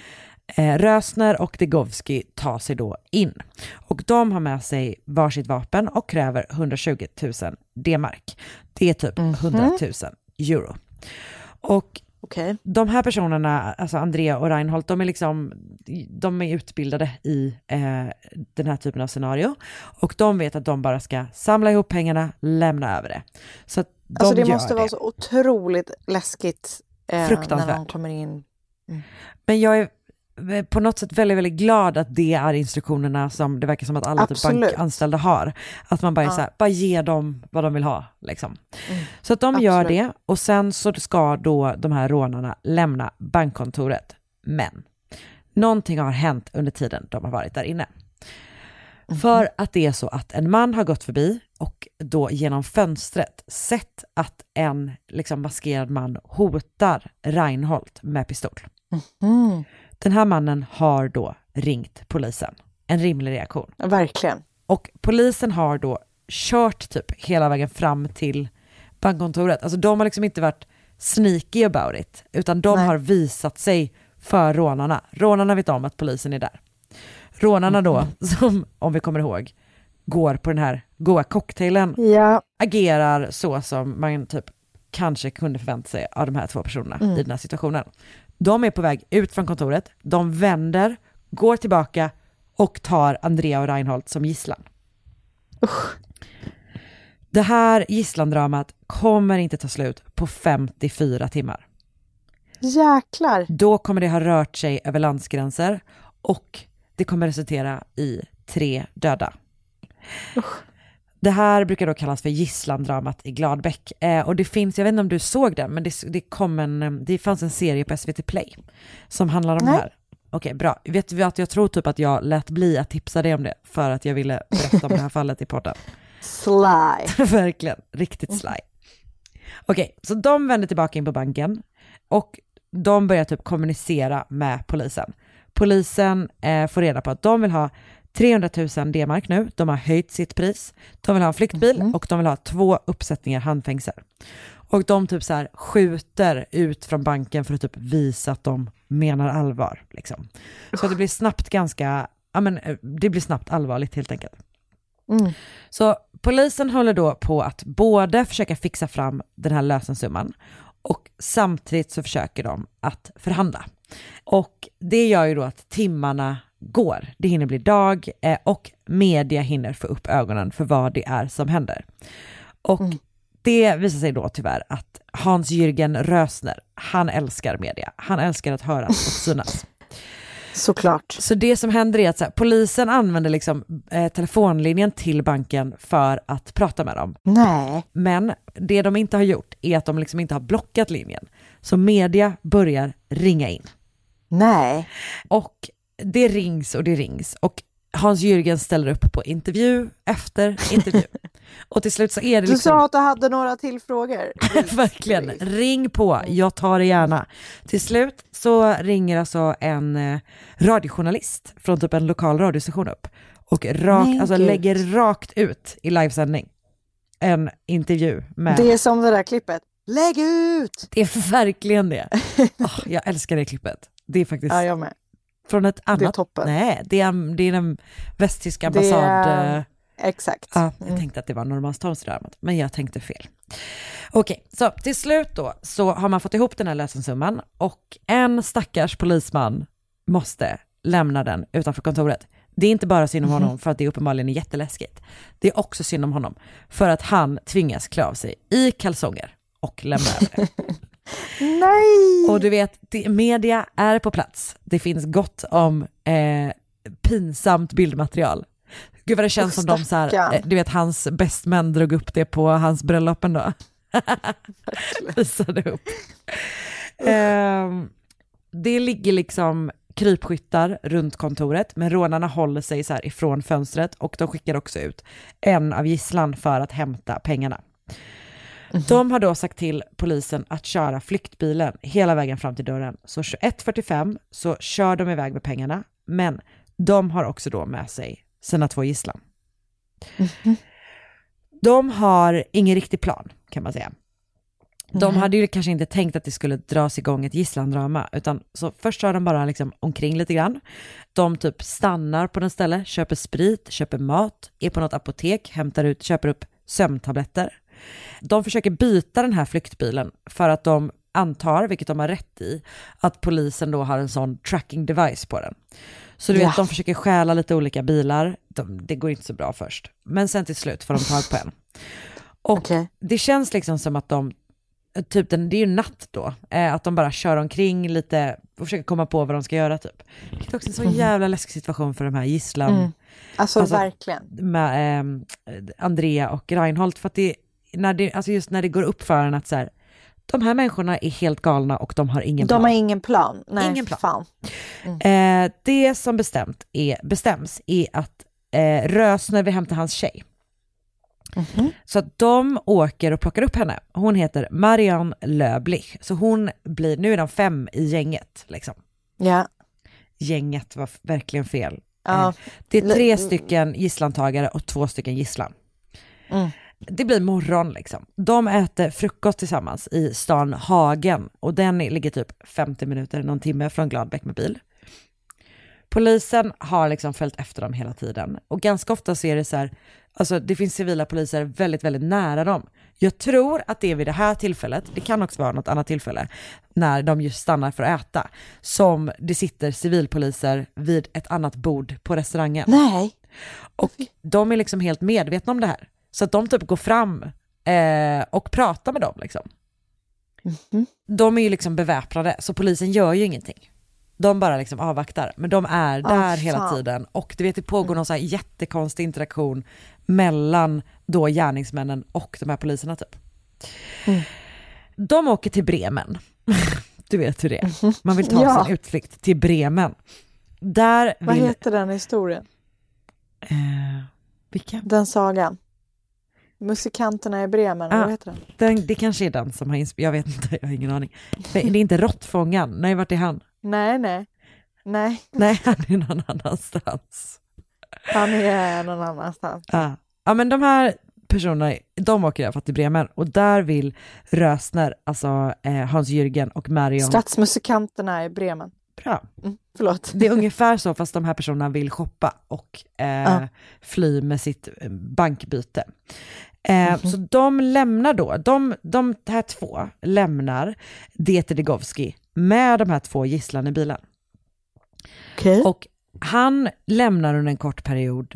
eh, Rösner och Degovski tar sig då in. Och de har med sig varsitt vapen och kräver 120 000 D-mark. Det är typ 100 000 euro. Och de här personerna, alltså Andrea och Reinhold, de är liksom, de är utbildade i eh, den här typen av scenario. Och de vet att de bara ska samla ihop pengarna, lämna över det. Så de Alltså det måste vara så otroligt läskigt eh, när någon kommer in. Men jag är på något sätt väldigt, väldigt glad att det är instruktionerna som det verkar som att alla typ bankanställda har. Att man bara är Ja. så här, bara ge dem vad de vill ha. Liksom. Så att de Absolut. gör det och sen så ska då de här rånarna lämna bankkontoret. Men någonting har hänt under tiden de har varit där inne. För att det är så att en man har gått förbi och då genom fönstret sett att en liksom maskerad man hotar Reinhold med pistol. Mm. Den här mannen har då ringt polisen. En rimlig reaktion. Verkligen. Och polisen har då kört typ hela vägen fram till bankkontoret. Alltså de har liksom inte varit sneaky about it, utan de har visat sig för rånarna. Rånarna vet om att polisen är där. Rånarna då, som om vi kommer ihåg, går på den här goa cocktailen, Ja. agerar så som man typ kanske kunde förvänta sig av de här två personerna Mm. i den här situationen. De är på väg ut från kontoret, de vänder, går tillbaka och tar Andrea och Reinhold som gisslan. Det här gisslandramat kommer inte ta slut på 54 timmar. Jäklar. Då kommer det ha rört sig över landsgränser och det kommer resultera i tre döda. Det här brukar då kallas för gisslandramat i Gladbeck. Eh, och det finns, jag vet inte om du såg den, men det, det, kom en, eh, det fanns en serie på SVT Play som handlar om Nej. det här. Okej, bra. Vet du att jag tror typ att jag lät bli att tipsa dig om det för att jag ville berätta om det här fallet i podden. Sly. Verkligen, riktigt sly. Okej, så de vänder tillbaka in på banken och de börjar typ kommunicera med polisen. Polisen eh, får reda på att de vill ha 300 000 D-mark nu, de har höjt sitt pris, de vill ha en flyktbil och de vill ha två uppsättningar handfängsel. Och de typ så här skjuter ut från banken för att typ visa att de menar allvar. Liksom. Så det blir snabbt ganska, ja men eh, det blir snabbt allvarligt helt enkelt. Mm. Så polisen håller då på att både försöka fixa fram den här lösensumman och samtidigt så försöker de att förhandla. Och det gör ju då att timmarna går. Det hinner bli dag eh, och media hinner få upp ögonen för vad det är som händer. Och det visar sig då tyvärr att Hans-Jürgen Rösner, han älskar media. Han älskar att höras och synas. Såklart. Så det som händer är att här, polisen använder liksom eh, telefonlinjen till banken för att prata med dem. Nej. Men det de inte har gjort är att de liksom inte har blockat linjen. Så media börjar ringa in. Nej. Och det rings och det rings. Och Hans Jürgen ställer upp på intervju efter intervju. och till slut så är det Du liksom... sa att du hade några till frågor. Verkligen, ring på, jag tar det gärna. Till slut så ringer alltså en eh, radiojournalist från typ en lokal radiostation upp och rak, Men alltså gud. lägger rakt ut i livesändning en intervju med... Det är som det där klippet. Lägg ut! Det är verkligen det. Åh, jag älskar det klippet. Det är faktiskt Ja, jag med. Från ett annat... Det är toppen. Nej, det är, det är en västtysk Det ambassad... är- Exakt. Ja, jag tänkte att det var Norrmalmstorgsdramat, men jag tänkte fel. Okej, så till slut då så har man fått ihop den här lösensumman och en stackars polisman måste lämna den utanför kontoret. Det är inte bara synd om Mhm. honom för att det uppenbarligen är jätteläskigt. Det är också synd om honom för att han tvingas klä av sig i kalsonger och lämna över det. Nej! Och du vet, media är på plats. Det finns gott om eh, pinsamt bildmaterial. Gud vad det känns Usch, som de så här, eh, du vet hans bästmän drog upp det på hans bröllop ändå. Visade upp. Ehm, det ligger liksom krypskyttar runt kontoret, men rånarna håller sig så ifrån fönstret och de skickar också ut en av gisslan för att hämta pengarna. De har då sagt till polisen att köra flyktbilen hela vägen fram till dörren. Så 21.45 så kör de iväg med pengarna, men de har också då med sig sina två gisslan. De har ingen riktig plan kan man säga. De Nej. hade ju kanske inte tänkt att det skulle dras igång ett gisslandrama, utan så först kör de bara liksom omkring lite grann. De typ stannar på något ställe, köper sprit, köper mat, är på något apotek, hämtar ut, köper upp sömntabletter. De försöker byta den här flyktbilen för att de antar, vilket de har rätt i, att polisen då har en sån tracking device på den. Så du vet, Ja. de försöker stjäla lite olika bilar. De, det går inte så bra först. Men sen till slut får de tag på en. Och Okej. det känns liksom som att de, typ den, det är ju natt då, eh, att de bara kör omkring lite och försöker komma på vad de ska göra typ. Vilket också är en så jävla läskig situation för de här gisslan. Mm. Alltså, verkligen. Med eh, Andrea och Reinhold, för att det, när det, alltså just när det går upp för en att så här, de här människorna är helt galna och de har ingen De plan. har ingen plan. Nej, Ingen plan. Fan. Eh, det som bestämt är, bestäms är att eh, Rösner vill hämta hans tjej. Så att de åker och plockar upp henne. Hon heter Marianne Löblich. Så hon blir, nu är de fem i gänget liksom. Ja. Gänget var verkligen fel. Ja. Eh, det är tre stycken gisslantagare och två stycken gisslan. Mm. Det blir morgon liksom. De äter frukost tillsammans i stan Hagen och den ligger typ 50 minuter, någon timme från Gladbeck med bil. Polisen har liksom följt efter dem hela tiden och ganska ofta så är det så här, alltså det finns civila poliser väldigt, väldigt nära dem. Jag tror att det är vid det här tillfället, det kan också vara något annat tillfälle, när de just stannar för att äta, som det sitter civilpoliser vid ett annat bord på restaurangen. Nej. Och de är liksom helt medvetna om det här. Så att de typ går fram eh, och pratar med dem liksom. De är ju liksom beväpnade, så polisen gör ju ingenting. De bara liksom avvaktar, men de är Ah, där hela fan. tiden. Och du vet, det pågår någon så här jättekonstig interaktion mellan då gärningsmännen och de här poliserna typ. De åker till Bremen. Du vet hur det är. Man vill ta Ja. sin utflykt till Bremen. Där Vad vill... heter den historien? Eh, vilka? Den sagan. Musikanterna i Bremen, Ah. vad heter den? Den, det kanske är den som har inspirerat, jag vet inte, jag har ingen aning. Det är inte Råttfångaren, nej vart är han? Nej, nej. Nej, Nej, han är någon annanstans. han är någon annanstans. Ja, ja men de här personerna, de åker i alla fall till Bremen och där vill Rösner, alltså eh, Hans Jürgen och Marion, Stadsmusikanterna i Bremen. bra. Mm, förlåt. Det är ungefär så fast de här personerna vill shoppa och eh, Ja. fly med sitt eh, bankbyte. Eh, Så de lämnar då, de, de här två lämnar Dieter Degovski med de här två gisslan i bilen. Okej. Och han lämnar under en kort period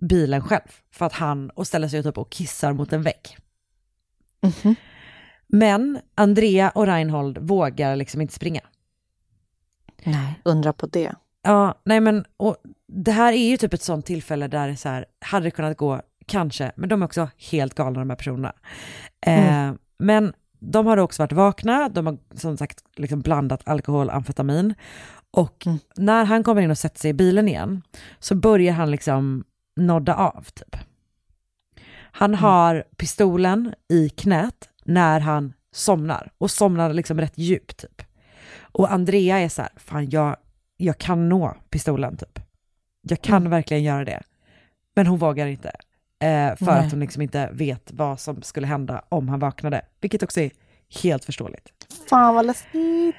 bilen själv för att han och ställer sig typ och kissar mot en vägg. Mhm. Men Andrea och Reinhold vågar liksom inte springa. Nej, undra på det. Ja, nej men och det här är ju typ ett sånt tillfälle där det så här, hade det kunnat gå, kanske, men de är också helt galna de här personerna. Eh, Men de har också varit vakna, de har som sagt liksom blandat alkohol och amfetamin. Och när han kommer in och sätter sig i bilen igen så börjar han liksom nodda av typ. Han har pistolen i knät när han somnar och somnar liksom rätt djupt typ. Och Andrea är så här, fan jag, jag kan nå pistolen typ. Jag kan verkligen göra det. Men hon vågar inte. Eh, för Nej. att hon liksom inte vet vad som skulle hända om han vaknade. Vilket också är helt förståeligt. Fan vad läskigt.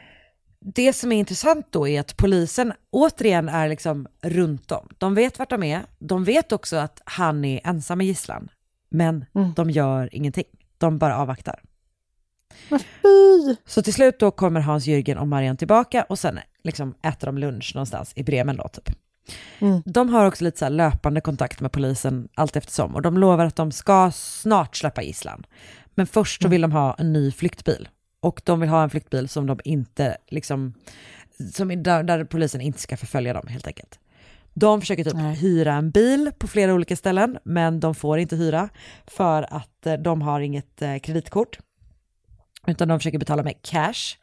Det som är intressant då är att polisen återigen är liksom runt om. De vet vart de är. De vet också att han är ensam med gisslan. Men de gör ingenting. De bara avvaktar. Så till slut då kommer Hans Jürgen och Marianne tillbaka och sen liksom äter de lunch någonstans i Bremen då typ. De har också lite så här löpande kontakt med polisen allt eftersom och de lovar att de ska snart släppa gisslan. Men först så vill de ha en ny flyktbil och de vill ha en flyktbil som de inte liksom, som, är där, där polisen inte ska förfölja dem helt enkelt. De försöker typ hyra en bil på flera olika ställen men de får inte hyra för att eh, de har inget eh, kreditkort utan de försöker betala med cash.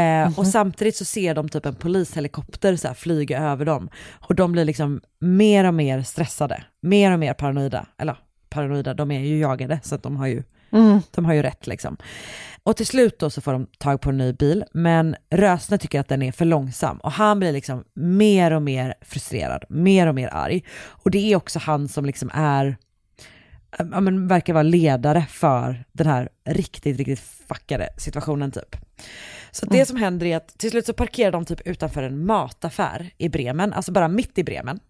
Eh, Och samtidigt så ser de typ en polishelikopter så här flyga över dem. Och de blir liksom mer och mer stressade, mer och mer paranoida. Eller paranoida, de är ju jagade så att de har ju, de har ju rätt liksom. Och till slut då så får de tag på en ny bil, men Rösner tycker att den är för långsam och han blir liksom mer och mer frustrerad, mer och mer arg. Och det är också han som liksom är ja, men verkar vara ledare för den här riktigt, riktigt fuckade situationen typ. Så det som händer är att till slut så parkerar de typ utanför en mataffär i Bremen, alltså bara mitt i Bremen.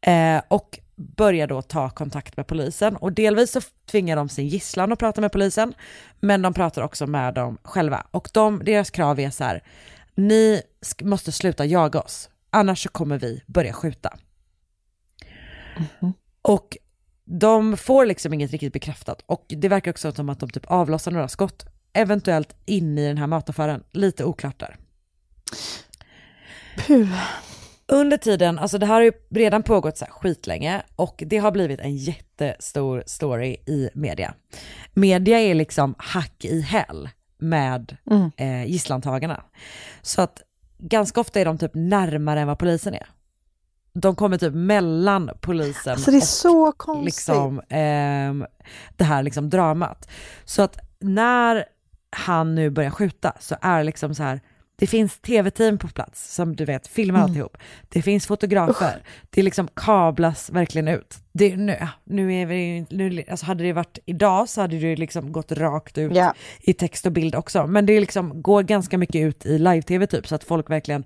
Eh, och börjar då ta kontakt med polisen och delvis så tvingar de sin gisslan att prata med polisen, men de pratar också med dem själva. Och de, deras krav är så här, ni måste sluta jaga oss, annars så kommer vi börja skjuta. Och de får liksom inget riktigt bekräftat och det verkar också som att de typ avlossar några skott, eventuellt in i den här mataffären, lite oklart där. Under tiden, alltså det här har ju redan pågått så här skitlänge och det har blivit en jättestor story i media. Media är liksom hack i häl med eh, gisslantagarna. Så att ganska ofta är de typ närmare än vad polisen är. De kommer typ mellan polisen Alltså det är och så konstigt. liksom, ehm, det här liksom dramat. Så att när han nu börjar skjuta så är det liksom så här, det finns tv-team på plats som du vet filmar Mm. alltihop. Det finns fotografer, det liksom kablas verkligen ut. Det, nu, nu är vi, nu, alltså hade det varit idag så hade det liksom gått rakt ut Ja. i text och bild också. Men det liksom går ganska mycket ut i live-tv typ så att folk verkligen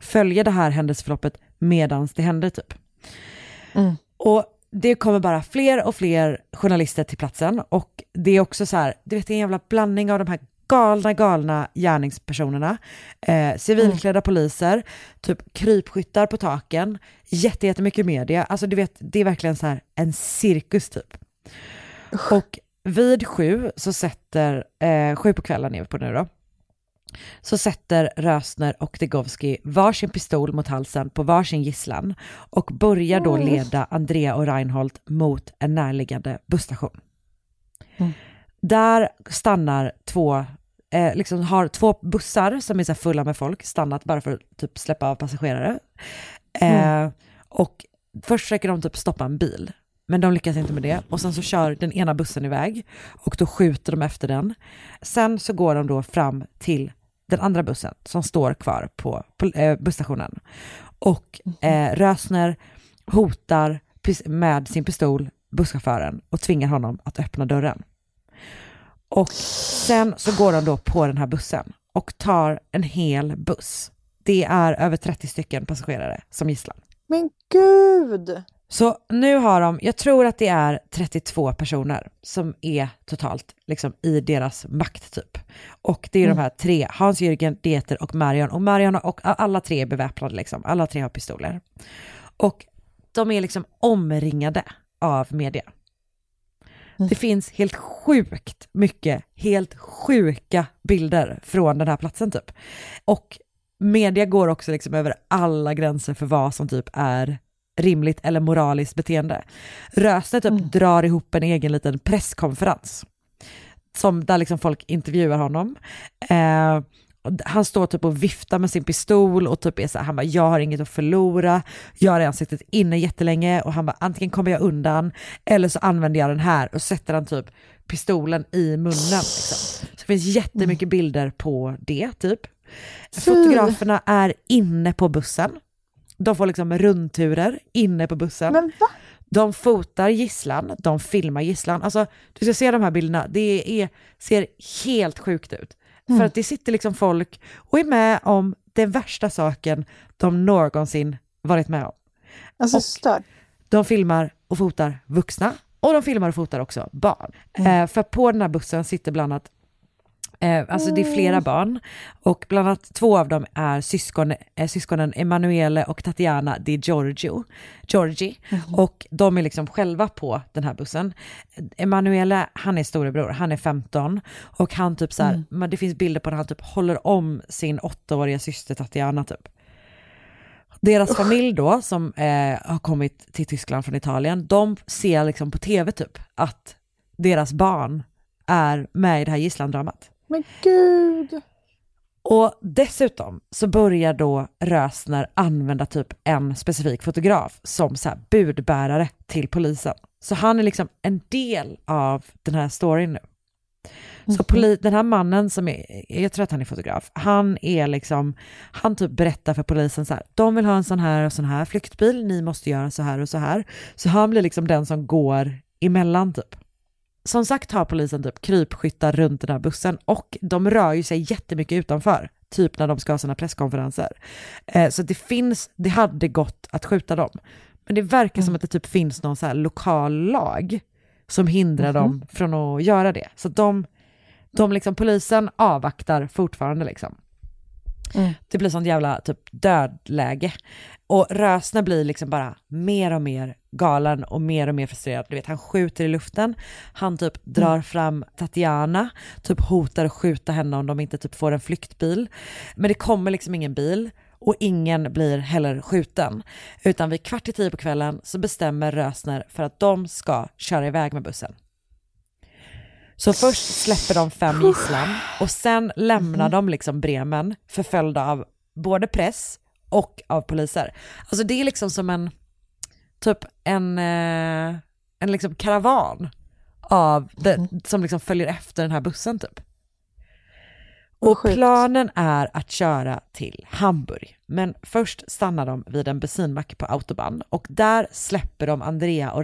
följer det här händelseförloppet medans det händer typ. Och det kommer bara fler och fler journalister till platsen. Och det är också så här, du vet det är en jävla blandning av de här galna, galna gärningspersonerna, eh, civilklädda poliser, typ krypskyttar på taken, jätte, jättemycket media, alltså du vet det är verkligen så här en cirkus typ. Och vid sju så sätter, eh, sju på kvällen är vi på nu då, så sätter Rösner och Degowski varsin pistol mot halsen på varsin gisslan och börjar då leda Andrea och Reinhold mot en närliggande busstation. Där stannar två, eh, liksom har två bussar som är så fulla med folk stannat bara för att typ släppa av passagerare. Eh, och först försöker de typ stoppa en bil, men de lyckas inte med det. Och sen så kör den ena bussen iväg och då skjuter de efter den. Sen så går de då fram till den andra bussen som står kvar på, på eh, busstationen. Och eh, Rösner hotar med sin pistol busschauffören och tvingar honom att öppna dörren. Och sen så går de då på den här bussen och tar en hel buss. Det är över 30 stycken passagerare som gisslan. Men gud! Så nu har de, jag tror att det är 32 personer som är totalt liksom i deras makt typ. Och det är de här tre, Hans-Jürgen, Dieter och Marion. Och Marion och alla tre är beväpnade liksom, alla tre har pistoler. Och de är liksom omringade av media. Det finns helt sjukt mycket, helt sjuka bilder från den här platsen typ. Och media går också liksom över alla gränser för vad som typ är rimligt eller moraliskt beteende. Rösner typ drar ihop en egen liten presskonferens som där liksom folk intervjuar honom. Eh, han står typ och viftar med sin pistol och typ är så här, han bara jag har inget att förlora, jag har redan suttit inne jättelänge och han bara antingen kommer jag undan eller så använder jag den här och sätter han typ pistolen i munnen. Liksom. Så det finns jättemycket bilder på det typ. Fotograferna är inne på bussen. De får liksom rundturer inne på bussen. Men va? De fotar gisslan, de filmar gisslan. Alltså, du ska se de här bilderna, det är, ser helt sjukt ut. Mm. För att det sitter liksom folk och är med om den värsta saken de någonsin varit med om. Alltså Och stör. De filmar och fotar vuxna och de filmar och fotar också barn. Eh, för på den här bussen sitter bland annat Eh, alltså det är flera barn. Och bland annat två av dem är syskon, eh, syskonen Emanuele och Tatiana Di Giorgio, Giorgi. Och de är liksom själva på den här bussen. Emanuele, han är storebror, han är 15 och han typ så här, men det finns bilder på när han typ håller om sin åttaåriga syster Tatiana typ. Deras familj då, som eh, har kommit till Tyskland från Italien, de ser liksom på tv typ att deras barn är med i det här gisslandramat. Men gud. Och dessutom så börjar då Rösner använda typ en specifik fotograf som så här budbärare till polisen. Så han är liksom en del av den här storyn nu. Så poli- den här mannen som är, jag tror att han är fotograf, han är liksom, han typ berättar för polisen så här, de vill ha en sån här och sån här flyktbil, ni måste göra så här och så här. Så han blir liksom den som går emellan typ. Som sagt har polisen typ krypskyttar runt den här bussen och de rör ju sig jättemycket utanför, typ när de ska ha sina presskonferenser. Eh, så det finns, det hade gått att skjuta dem. Men det verkar som att det typ finns någon så lokal lag som hindrar dem från att göra det. Så de, de liksom, polisen avvaktar fortfarande liksom. Det blir sånt jävla typ dödläge. Och Rösner blir liksom bara mer och mer galen och mer och mer frustrerad. Du vet, han skjuter i luften, han typ drar fram Tatiana, typ hotar att skjuta henne om de inte typ får en flyktbil. Men det kommer liksom ingen bil och ingen blir heller skjuten. Utan vid kvart i tio på kvällen så bestämmer Rösner för att de ska köra iväg med bussen. Så först släpper de fem gisslan och sen lämnar de liksom Bremen förföljda av både press och av poliser. Alltså det är liksom som en, typ en, eh, en liksom karavan av det, som liksom följer efter den här bussen typ. Och planen är att köra till Hamburg, men först stannar de vid en bensinmack på autobahn och där släpper de Andrea och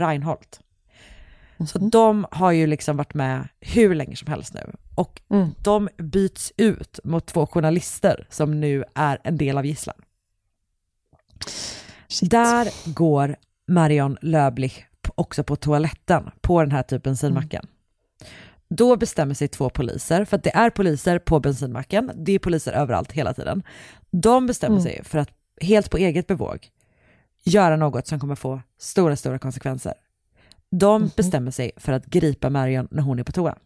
Reinhold. Så de har ju liksom varit med hur länge som helst nu. Och de byts ut mot två journalister som nu är en del av gisslan. Där går Marion Löblich också på toaletten på den här typ bensinmacken. Då bestämmer sig två poliser, för att det är poliser på bensinmacken, det är poliser överallt hela tiden. De bestämmer Mm. sig för att helt på eget bevåg göra något som kommer få stora, stora konsekvenser. De bestämmer sig för att gripa Marion när hon är på toa.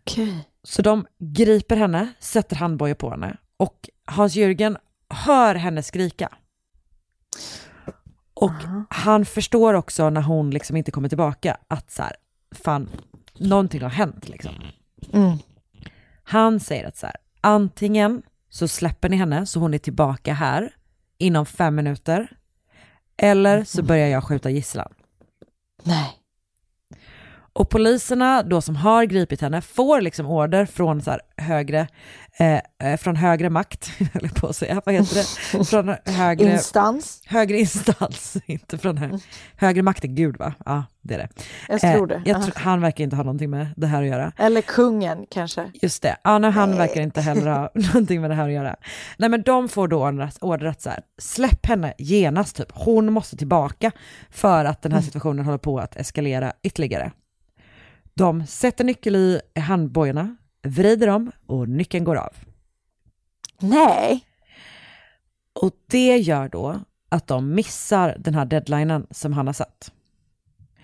Okej. Så de griper henne, sätter handbojor på henne och Hans-Jürgen hör henne skrika. Och han förstår också när hon liksom inte kommer tillbaka att så här, fan, någonting har hänt liksom. Mm. Han säger att så här, antingen så släpper ni henne så hon är tillbaka här inom fem minuter, eller så börjar jag skjuta gisslan. Nej. Och poliserna då som har gripit henne får liksom order från så högre, eh, eh, från högre makt, eller på att säga, vad heter det? Från högre Instans. Högre instans, inte från hö högre makt än Gud va? Ja, det är det. Jag tror det. jag Aha. tror, han verkar inte ha någonting med det här att göra. Eller kungen kanske. Just det, ja, nej, han verkar inte heller ha någonting med det här att göra. Nej men de får då order, order att så här, släpp henne genast typ, hon måste tillbaka för att den här situationen håller på att eskalera ytterligare. De sätter nyckel i handbojorna, vrider dem och nyckeln går av. Nej. Och det gör då att de missar den här deadlinen som han har satt.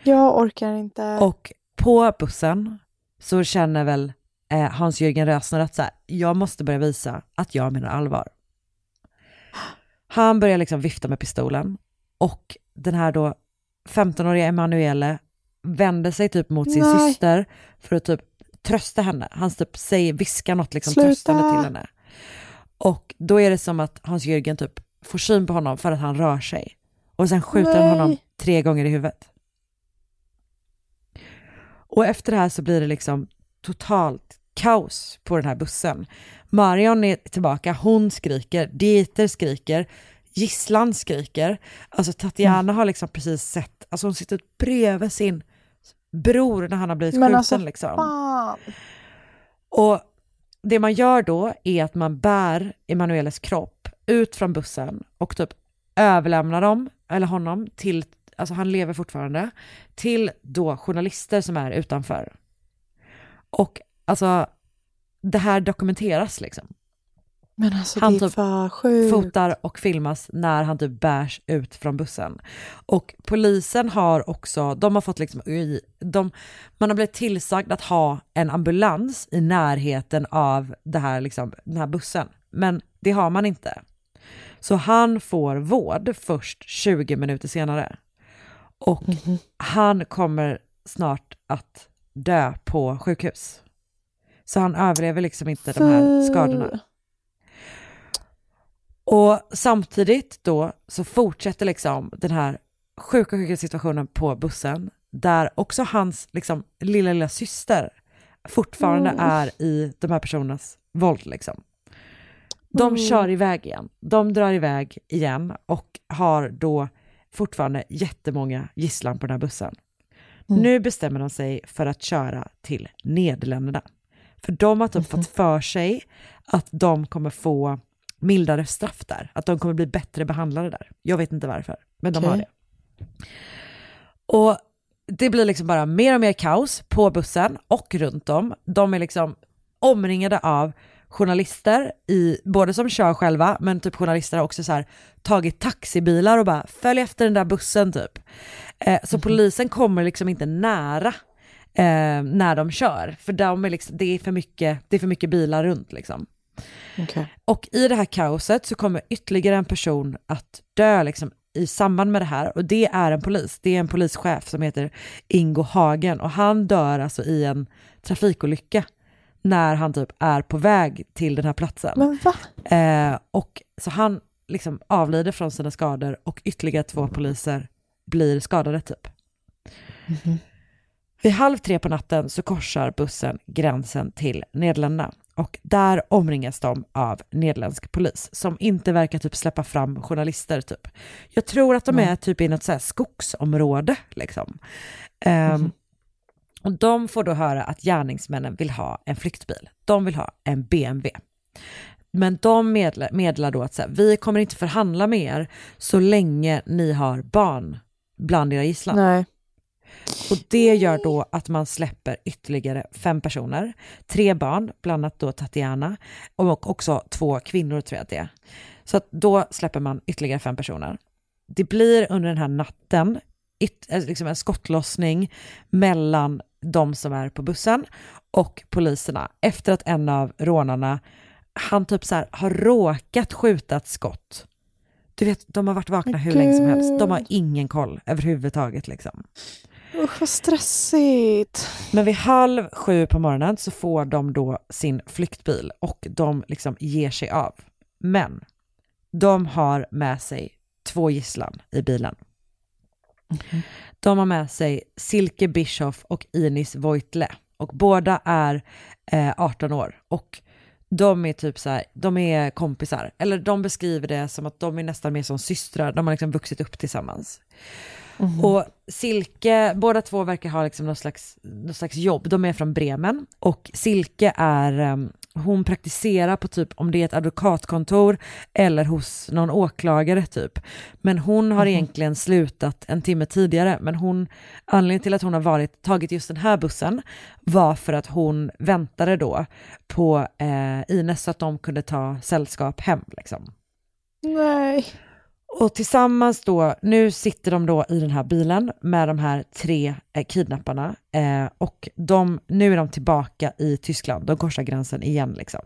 Jag orkar inte. Och på bussen så känner väl eh, Hans-Jörgen Rösner att så här, jag måste börja visa att jag menar allvar. Han börjar liksom vifta med pistolen och den här då 15-åriga Emanuele vänder sig typ mot sin Nej. syster för att typ trösta henne. Han typ säger, viskar något liksom Sluta. tröstande till henne. Och då är det som att Hans-Jörgen typ får syn på honom för att han rör sig. Och sen skjuter han honom tre gånger i huvudet. Och efter det här så blir det liksom totalt kaos på den här bussen. Marion är tillbaka, hon skriker, Dieter skriker, gisslan skriker. Alltså Tatiana Mm. har liksom precis sett, alltså hon sitter bredvid sin bror när han har blivit Men skjuten alltså, liksom. fan. Och det man gör då är att man bär Emanueles kropp ut från bussen och typ överlämnar dem, eller honom, till, alltså han lever fortfarande, till då journalister som är utanför. Och alltså, det här dokumenteras liksom. Alltså Han typ fotar och filmas när han typ bärs ut från bussen. Och polisen har också, de har fått liksom, de, man har blivit tillsagd att ha en ambulans i närheten av det här, liksom, den här bussen. Men det har man inte. Så han får vård först 20 minuter senare. Och han kommer snart att dö på sjukhus. Så han överlever liksom inte de här skadorna. Och samtidigt då så fortsätter liksom den här sjuka, sjuka situationen på bussen där också hans liksom lilla, lilla syster fortfarande Mm. är i de här personernas våld liksom. De Mm. kör iväg igen. De drar iväg igen och har då fortfarande jättemånga gisslan på den här bussen. Mm. Nu bestämmer de sig för att köra till Nederländerna. För de har typ Mhm. fått för sig att de kommer få mildare straff där. Att de kommer bli bättre behandlade där. Jag vet inte varför, men de har Okej. det. Och det blir liksom bara mer och mer kaos på bussen och runt om. De är liksom omringade av journalister, i, både som kör själva, men typ journalister har också så här, tagit taxibilar och bara följ efter den där bussen typ. Eh, så polisen kommer liksom inte nära eh, när de kör, för de är liksom, det, är för mycket, det är för mycket bilar runt liksom. Okej. Och i det här kaoset så kommer ytterligare en person att dö liksom i samband med det här och det är en polis. Det är en polischef som heter Ingo Hagen och han dör alltså i en trafikolycka när han typ är på väg till den här platsen. Men va? Eh, och så han liksom avlider från sina skador och ytterligare två poliser blir skadade typ. Vid halv tre på natten så korsar bussen gränsen till Nederländerna och där omringas de av nederländsk polis som inte verkar typ släppa fram journalister typ. Jag tror att de är typ i något så skogsområde liksom. Ehm, och de får då höra att gärningsmännen vill ha en flyktbil. De vill ha en BMW. Men de meddelar, meddelar då att så här, vi kommer inte förhandla med er så länge ni har barn bland era gisslan. Nej. Och det gör då att man släpper ytterligare fem personer, tre barn, bland annat då Tatiana, och också två kvinnor tror jag att det är. Så då släpper man ytterligare fem personer. Det blir under den här natten eh, liksom en skottlossning mellan de som är på bussen och poliserna efter att en av rånarna, han typ så här har råkat skjuta ett skott. Du vet, de har varit vakna hur länge som helst. De har ingen koll överhuvudtaget liksom. Usch vad stressigt. Men vid halv sju på morgonen så får de då sin flyktbil och de liksom ger sig av. Men de har med sig två gisslan i bilen. De har med sig Silke Bischoff och Inis Voitle och båda är eh, 18 år och de är typ så här, de är kompisar, eller de beskriver det som att de är nästan mer som systrar, de har liksom vuxit upp tillsammans. Och Silke, båda två verkar ha liksom någon, slags, någon slags jobb. De är från Bremen och Silke är, um, hon praktiserar på typ om det är ett advokatkontor eller hos någon åklagare typ. Men hon har egentligen slutat en timme tidigare. Men hon, anledningen till att hon har varit, tagit just den här bussen var för att hon väntade då på eh, Ines så att de kunde ta sällskap hem liksom. Nej. Och tillsammans då, nu sitter de då i den här bilen med de här tre eh, kidnapparna eh, och de, nu är de tillbaka i Tyskland, de korsar gränsen igen liksom.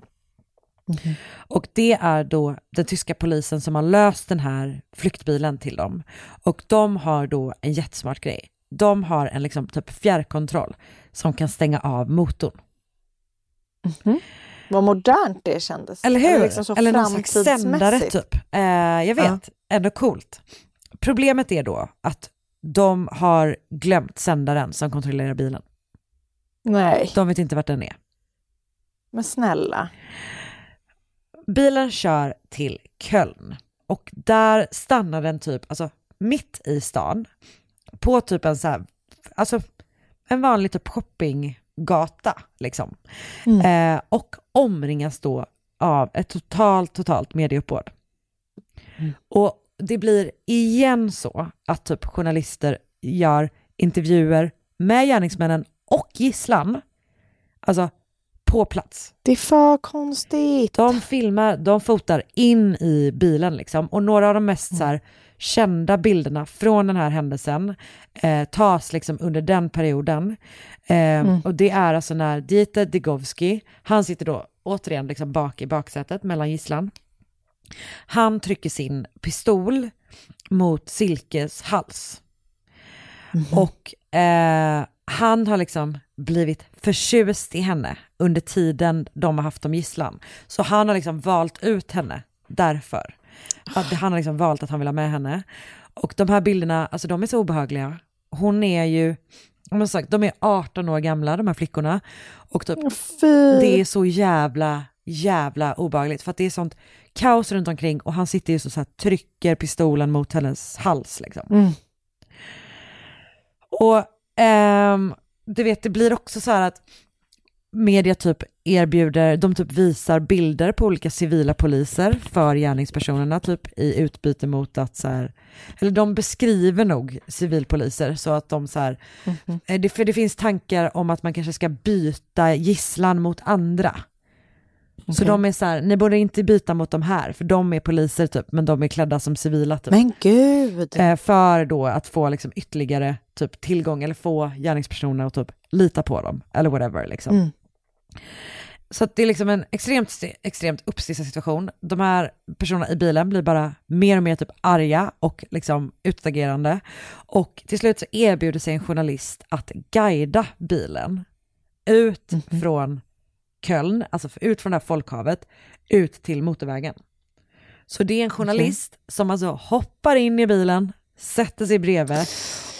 Och det är då den tyska polisen som har löst den här flyktbilen till dem. Och de har då en jättesmart grej. De har en liksom typ fjärrkontroll som kan stänga av motorn. Vad modernt det kändes. Eller hur? liksom så Eller någon slags sändare typ. Eh, jag vet, ändå coolt. Problemet är då att de har glömt sändaren som kontrollerar bilen. Nej, De vet inte vart den är. men snälla. Bilen kör till Köln och där stannar den typ, alltså mitt i stan, på typ en så här, alltså en vanlig typ shoppinggata liksom. Eh, och omringas då av ett totalt, totalt medieuppbåd. Och det blir igen så att typ journalister gör intervjuer med gärningsmännen och gisslan, alltså på plats. Det är för konstigt. De filmar, de fotar in i bilen liksom och några av de mest så här, kända bilderna från den här händelsen eh, tas liksom under den perioden. Eh, Och det är alltså när Dieter Degovski, han sitter då återigen liksom bak i baksätet mellan gisslan. Han trycker sin pistol mot Silkes hals. Och eh, han har liksom blivit förtjust i henne under tiden de har haft dem gisslan. Så han har liksom valt ut henne därför. Att han har liksom valt att han vill ha med henne. Och de här bilderna, alltså de är så obehagliga. Hon är ju, som jag sagt, de är 18 år gamla de här flickorna. Och typ, det är så jävla, jävla obehagligt. För att det är sånt kaos runt omkring och han sitter ju så, så här, trycker pistolen mot hennes hals liksom. Mm. Och ehm, du vet, det blir också så här att media typ erbjuder, de typ visar bilder på olika civila poliser för gärningspersonerna typ i utbyte mot att så här, eller de beskriver nog civilpoliser så att de så här, eh, det, för det finns tankar om att man kanske ska byta gisslan mot andra. Så Okej. de är så här, ni borde inte byta mot de här, för de är poliser typ, men de är klädda som civila typ. Men gud. Eh, för då att få liksom ytterligare typ tillgång eller få gärningspersoner att typ lita på dem eller whatever liksom. Mm. Så det är liksom en extremt, extremt uppstissad situation. De här personerna i bilen blir bara mer och mer typ arga och liksom utagerande. Och till slut så erbjuder sig en journalist att guida bilen ut från Köln, alltså ut från det här folkhavet, ut till motorvägen. Så det är en journalist som alltså hoppar in i bilen, sätter sig bredvid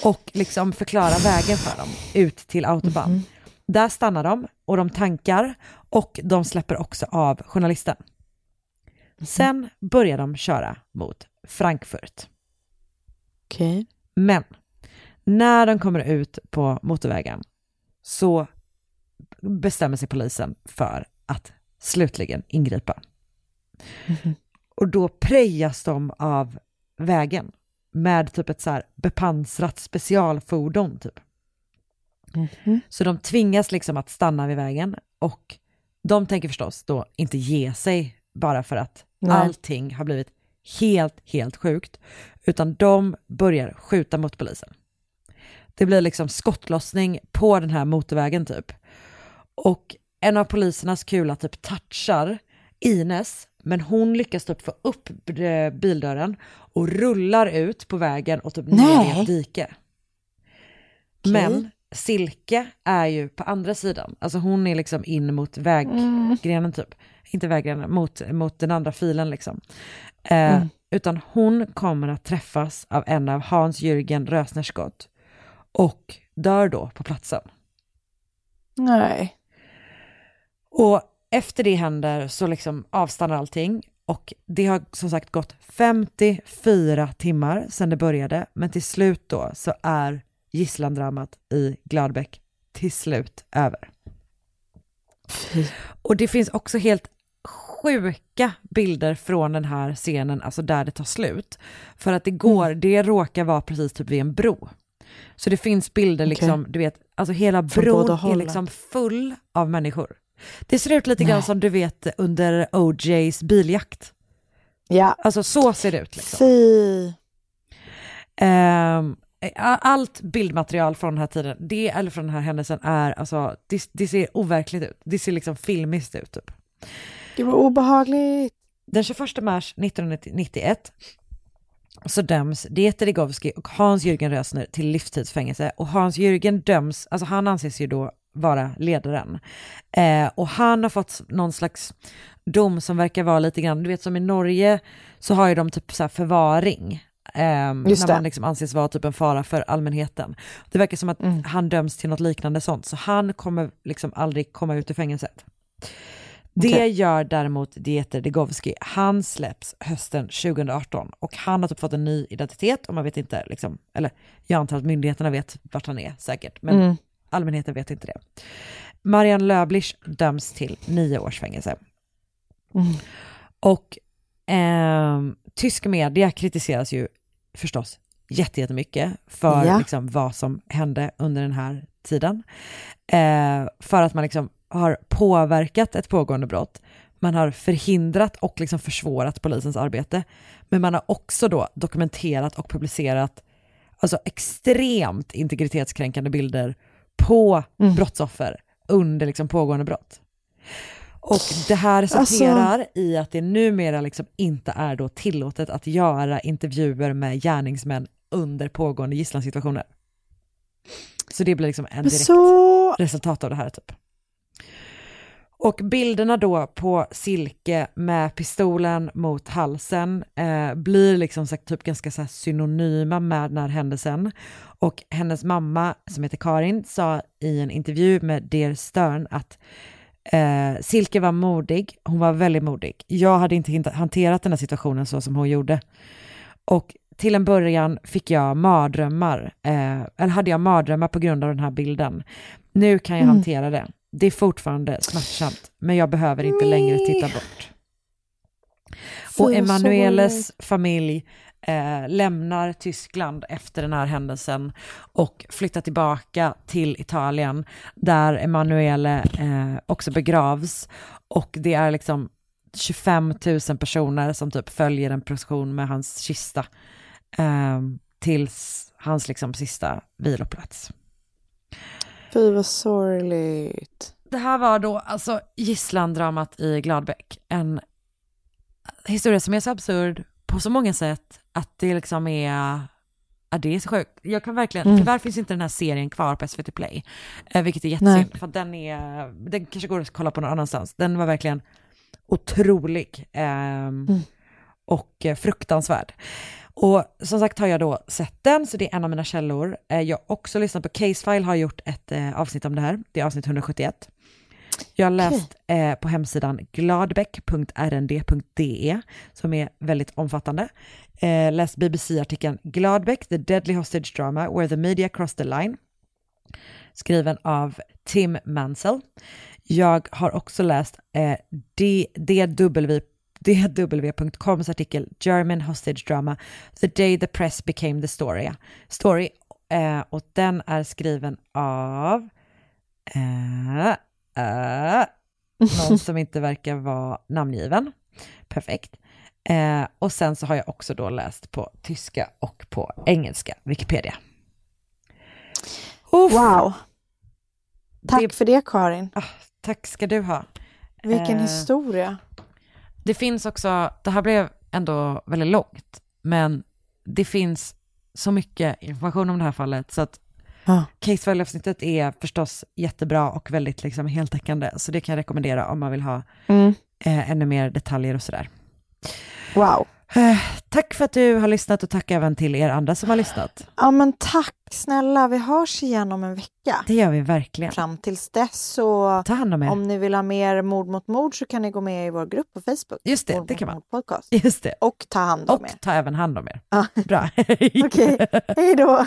och liksom förklarar vägen för dem ut till autobahn. Där stannar de och de tankar och de släpper också av journalisten. Sen börjar de köra mot Frankfurt. Okej. Men när de kommer ut på motorvägen så bestämmer sig polisen för att slutligen ingripa. Och då prejas de av vägen med typ ett så här bepansrat specialfordon typ. Så de tvingas liksom att stanna vid vägen och de tänker förstås då inte ge sig bara för att Nej. allting har blivit helt, helt sjukt, utan de börjar skjuta mot polisen. Det blir liksom skottlossning på den här motorvägen typ. Och en av polisernas kula typ touchar Ines, men hon lyckas typ få upp bildörren och rullar ut på vägen och typ ner i ett dike. Okej. Men Silke är ju på andra sidan, alltså hon är liksom in mot väggrenen typ. Inte väggrenen, mot, mot den andra filen liksom. Eh, Utan hon kommer att träffas av en av Hans-Jürgen Rösners skott och dör då på platsen. Nej. Och efter det händer så liksom avstannar allting och det har som sagt gått 54 timmar sedan det började men till slut då så är gisslandramat i Gladbeck till slut över. Och det finns också helt sjuka bilder från den här scenen, alltså där det tar slut. För att det går, det råkar vara precis typ vid en bro. Så det finns bilder liksom, du vet, alltså hela bron är liksom full av människor. Det ser ut lite grann Nej. som du vet under OJs biljakt. Ja. Alltså så ser det ut liksom. Fy. Ehm, allt bildmaterial från den här tiden, det, eller från den här händelsen är, alltså, det, det ser overkligt ut. Det ser liksom filmiskt ut typ. Gud vad obehagligt. Den 21 mars 1991 så döms Dieter Digowski och Hans-Jürgen Rösner till livstidsfängelse och Hans-Jürgen döms, alltså han anses ju då vara ledaren. Eh, och han har fått någon slags dom som verkar vara lite grann, du vet som i Norge så har ju de typ så förvaring. Eh, när man liksom anses vara typ en fara för allmänheten. Det verkar som att Mm. han döms till något liknande sånt, så han kommer liksom aldrig komma ut ur fängelset. Det Okej. gör däremot Dieter Digowski. Han släpps hösten 2018 och han har typ fått en ny identitet och man vet inte, liksom, eller jag antar att myndigheterna vet vart han är säkert, men Mm. allmänheten vet inte det. Marianne Löblich döms till nio års fängelse. Mm. Och ehm, tysk media kritiseras ju förstås jätte- jättemycket för Ja. liksom, vad som hände under den här tiden. Eh, för att man liksom har påverkat ett pågående brott. Man har förhindrat och liksom försvårat polisens arbete. Men man har också då dokumenterat och publicerat alltså extremt integritetskränkande bilder på Mm. brottsoffer under liksom pågående brott. Och det här resulterar i att det numera liksom inte är då tillåtet att göra intervjuer med gärningsmän under pågående gisslansituationer. Så det blir liksom en direkt Så... resultat av det här typ. Och bilderna då på Silke med pistolen mot halsen eh, blir liksom sagt, typ ganska så synonyma med den här händelsen. Och hennes mamma som heter Karin sa i en intervju med Der Stern att eh, Silke var modig, hon var väldigt modig. Jag hade inte hanterat den här situationen så som hon gjorde. Och till en början fick jag mardrömmar, eh, eller hade jag mardrömmar på grund av den här bilden. Nu kan jag Mm. hantera det. Det är fortfarande smärtsamt, men jag behöver inte längre titta bort. Och Emanueles familj eh, lämnar Tyskland efter den här händelsen och flyttar tillbaka till Italien där Emanuele eh, också begravs. Och det är liksom 25 000 personer som typ följer en procession med hans kista eh, tills hans liksom sista viloplats. Fy vad sorgligt. Det här var då alltså gisslandramat i Gladbeck. En historia som är så absurd på så många sätt att det liksom är, ja, det är så sjukt. Jag kan verkligen, Mm. tyvärr finns inte den här serien kvar på SVT Play, eh, vilket är jättesynd, för den är, den kanske går att kolla på någon annanstans. Den var verkligen otrolig ehm, Mm. och eh, fruktansvärd. Och som sagt har jag då sett den, så det är en av mina källor. Eh, Jag har också lyssnat på Casefile, har gjort ett eh, avsnitt om det här. Det är avsnitt 171. Jag har läst eh, på hemsidan gladbeck.rnd.de som är väldigt omfattande. Eh, läst BBC-artikeln Gladbeck, the deadly hostage drama where the media crossed the line. Skriven av Tim Mansell. Jag har också läst eh, DW DW.coms artikel German hostage drama The day the press became the story. story eh, och den är skriven av eh, eh, någon som inte verkar vara namngiven. Perfekt. Eh, och sen så har jag också då läst på tyska och på engelska, Wikipedia. Uff, Wow. Tack Det- för det Karin. ah, tack ska du ha. Vilken Eh, historia. Det finns också, det här blev ändå väldigt långt, men det finns så mycket information om det här fallet så att Ja. Casefile-avsnittet är förstås jättebra och väldigt liksom heltäckande, så det kan jag rekommendera om man vill ha Mm. eh, ännu mer detaljer och sådär. Wow. Eh, tack för att du har lyssnat och tack även till er andra som har lyssnat. Ja men tack snälla, vi hörs igen om en vecka. Det gör vi verkligen. Fram tills dess så Ta hand om er. om ni vill ha mer mord mot mord så kan ni gå med i vår grupp på Facebook. Just det, Mord det kan man. Podcast. Just det. Och ta hand om Och er. ta även hand om er. Ja. Bra. Okej, hej då.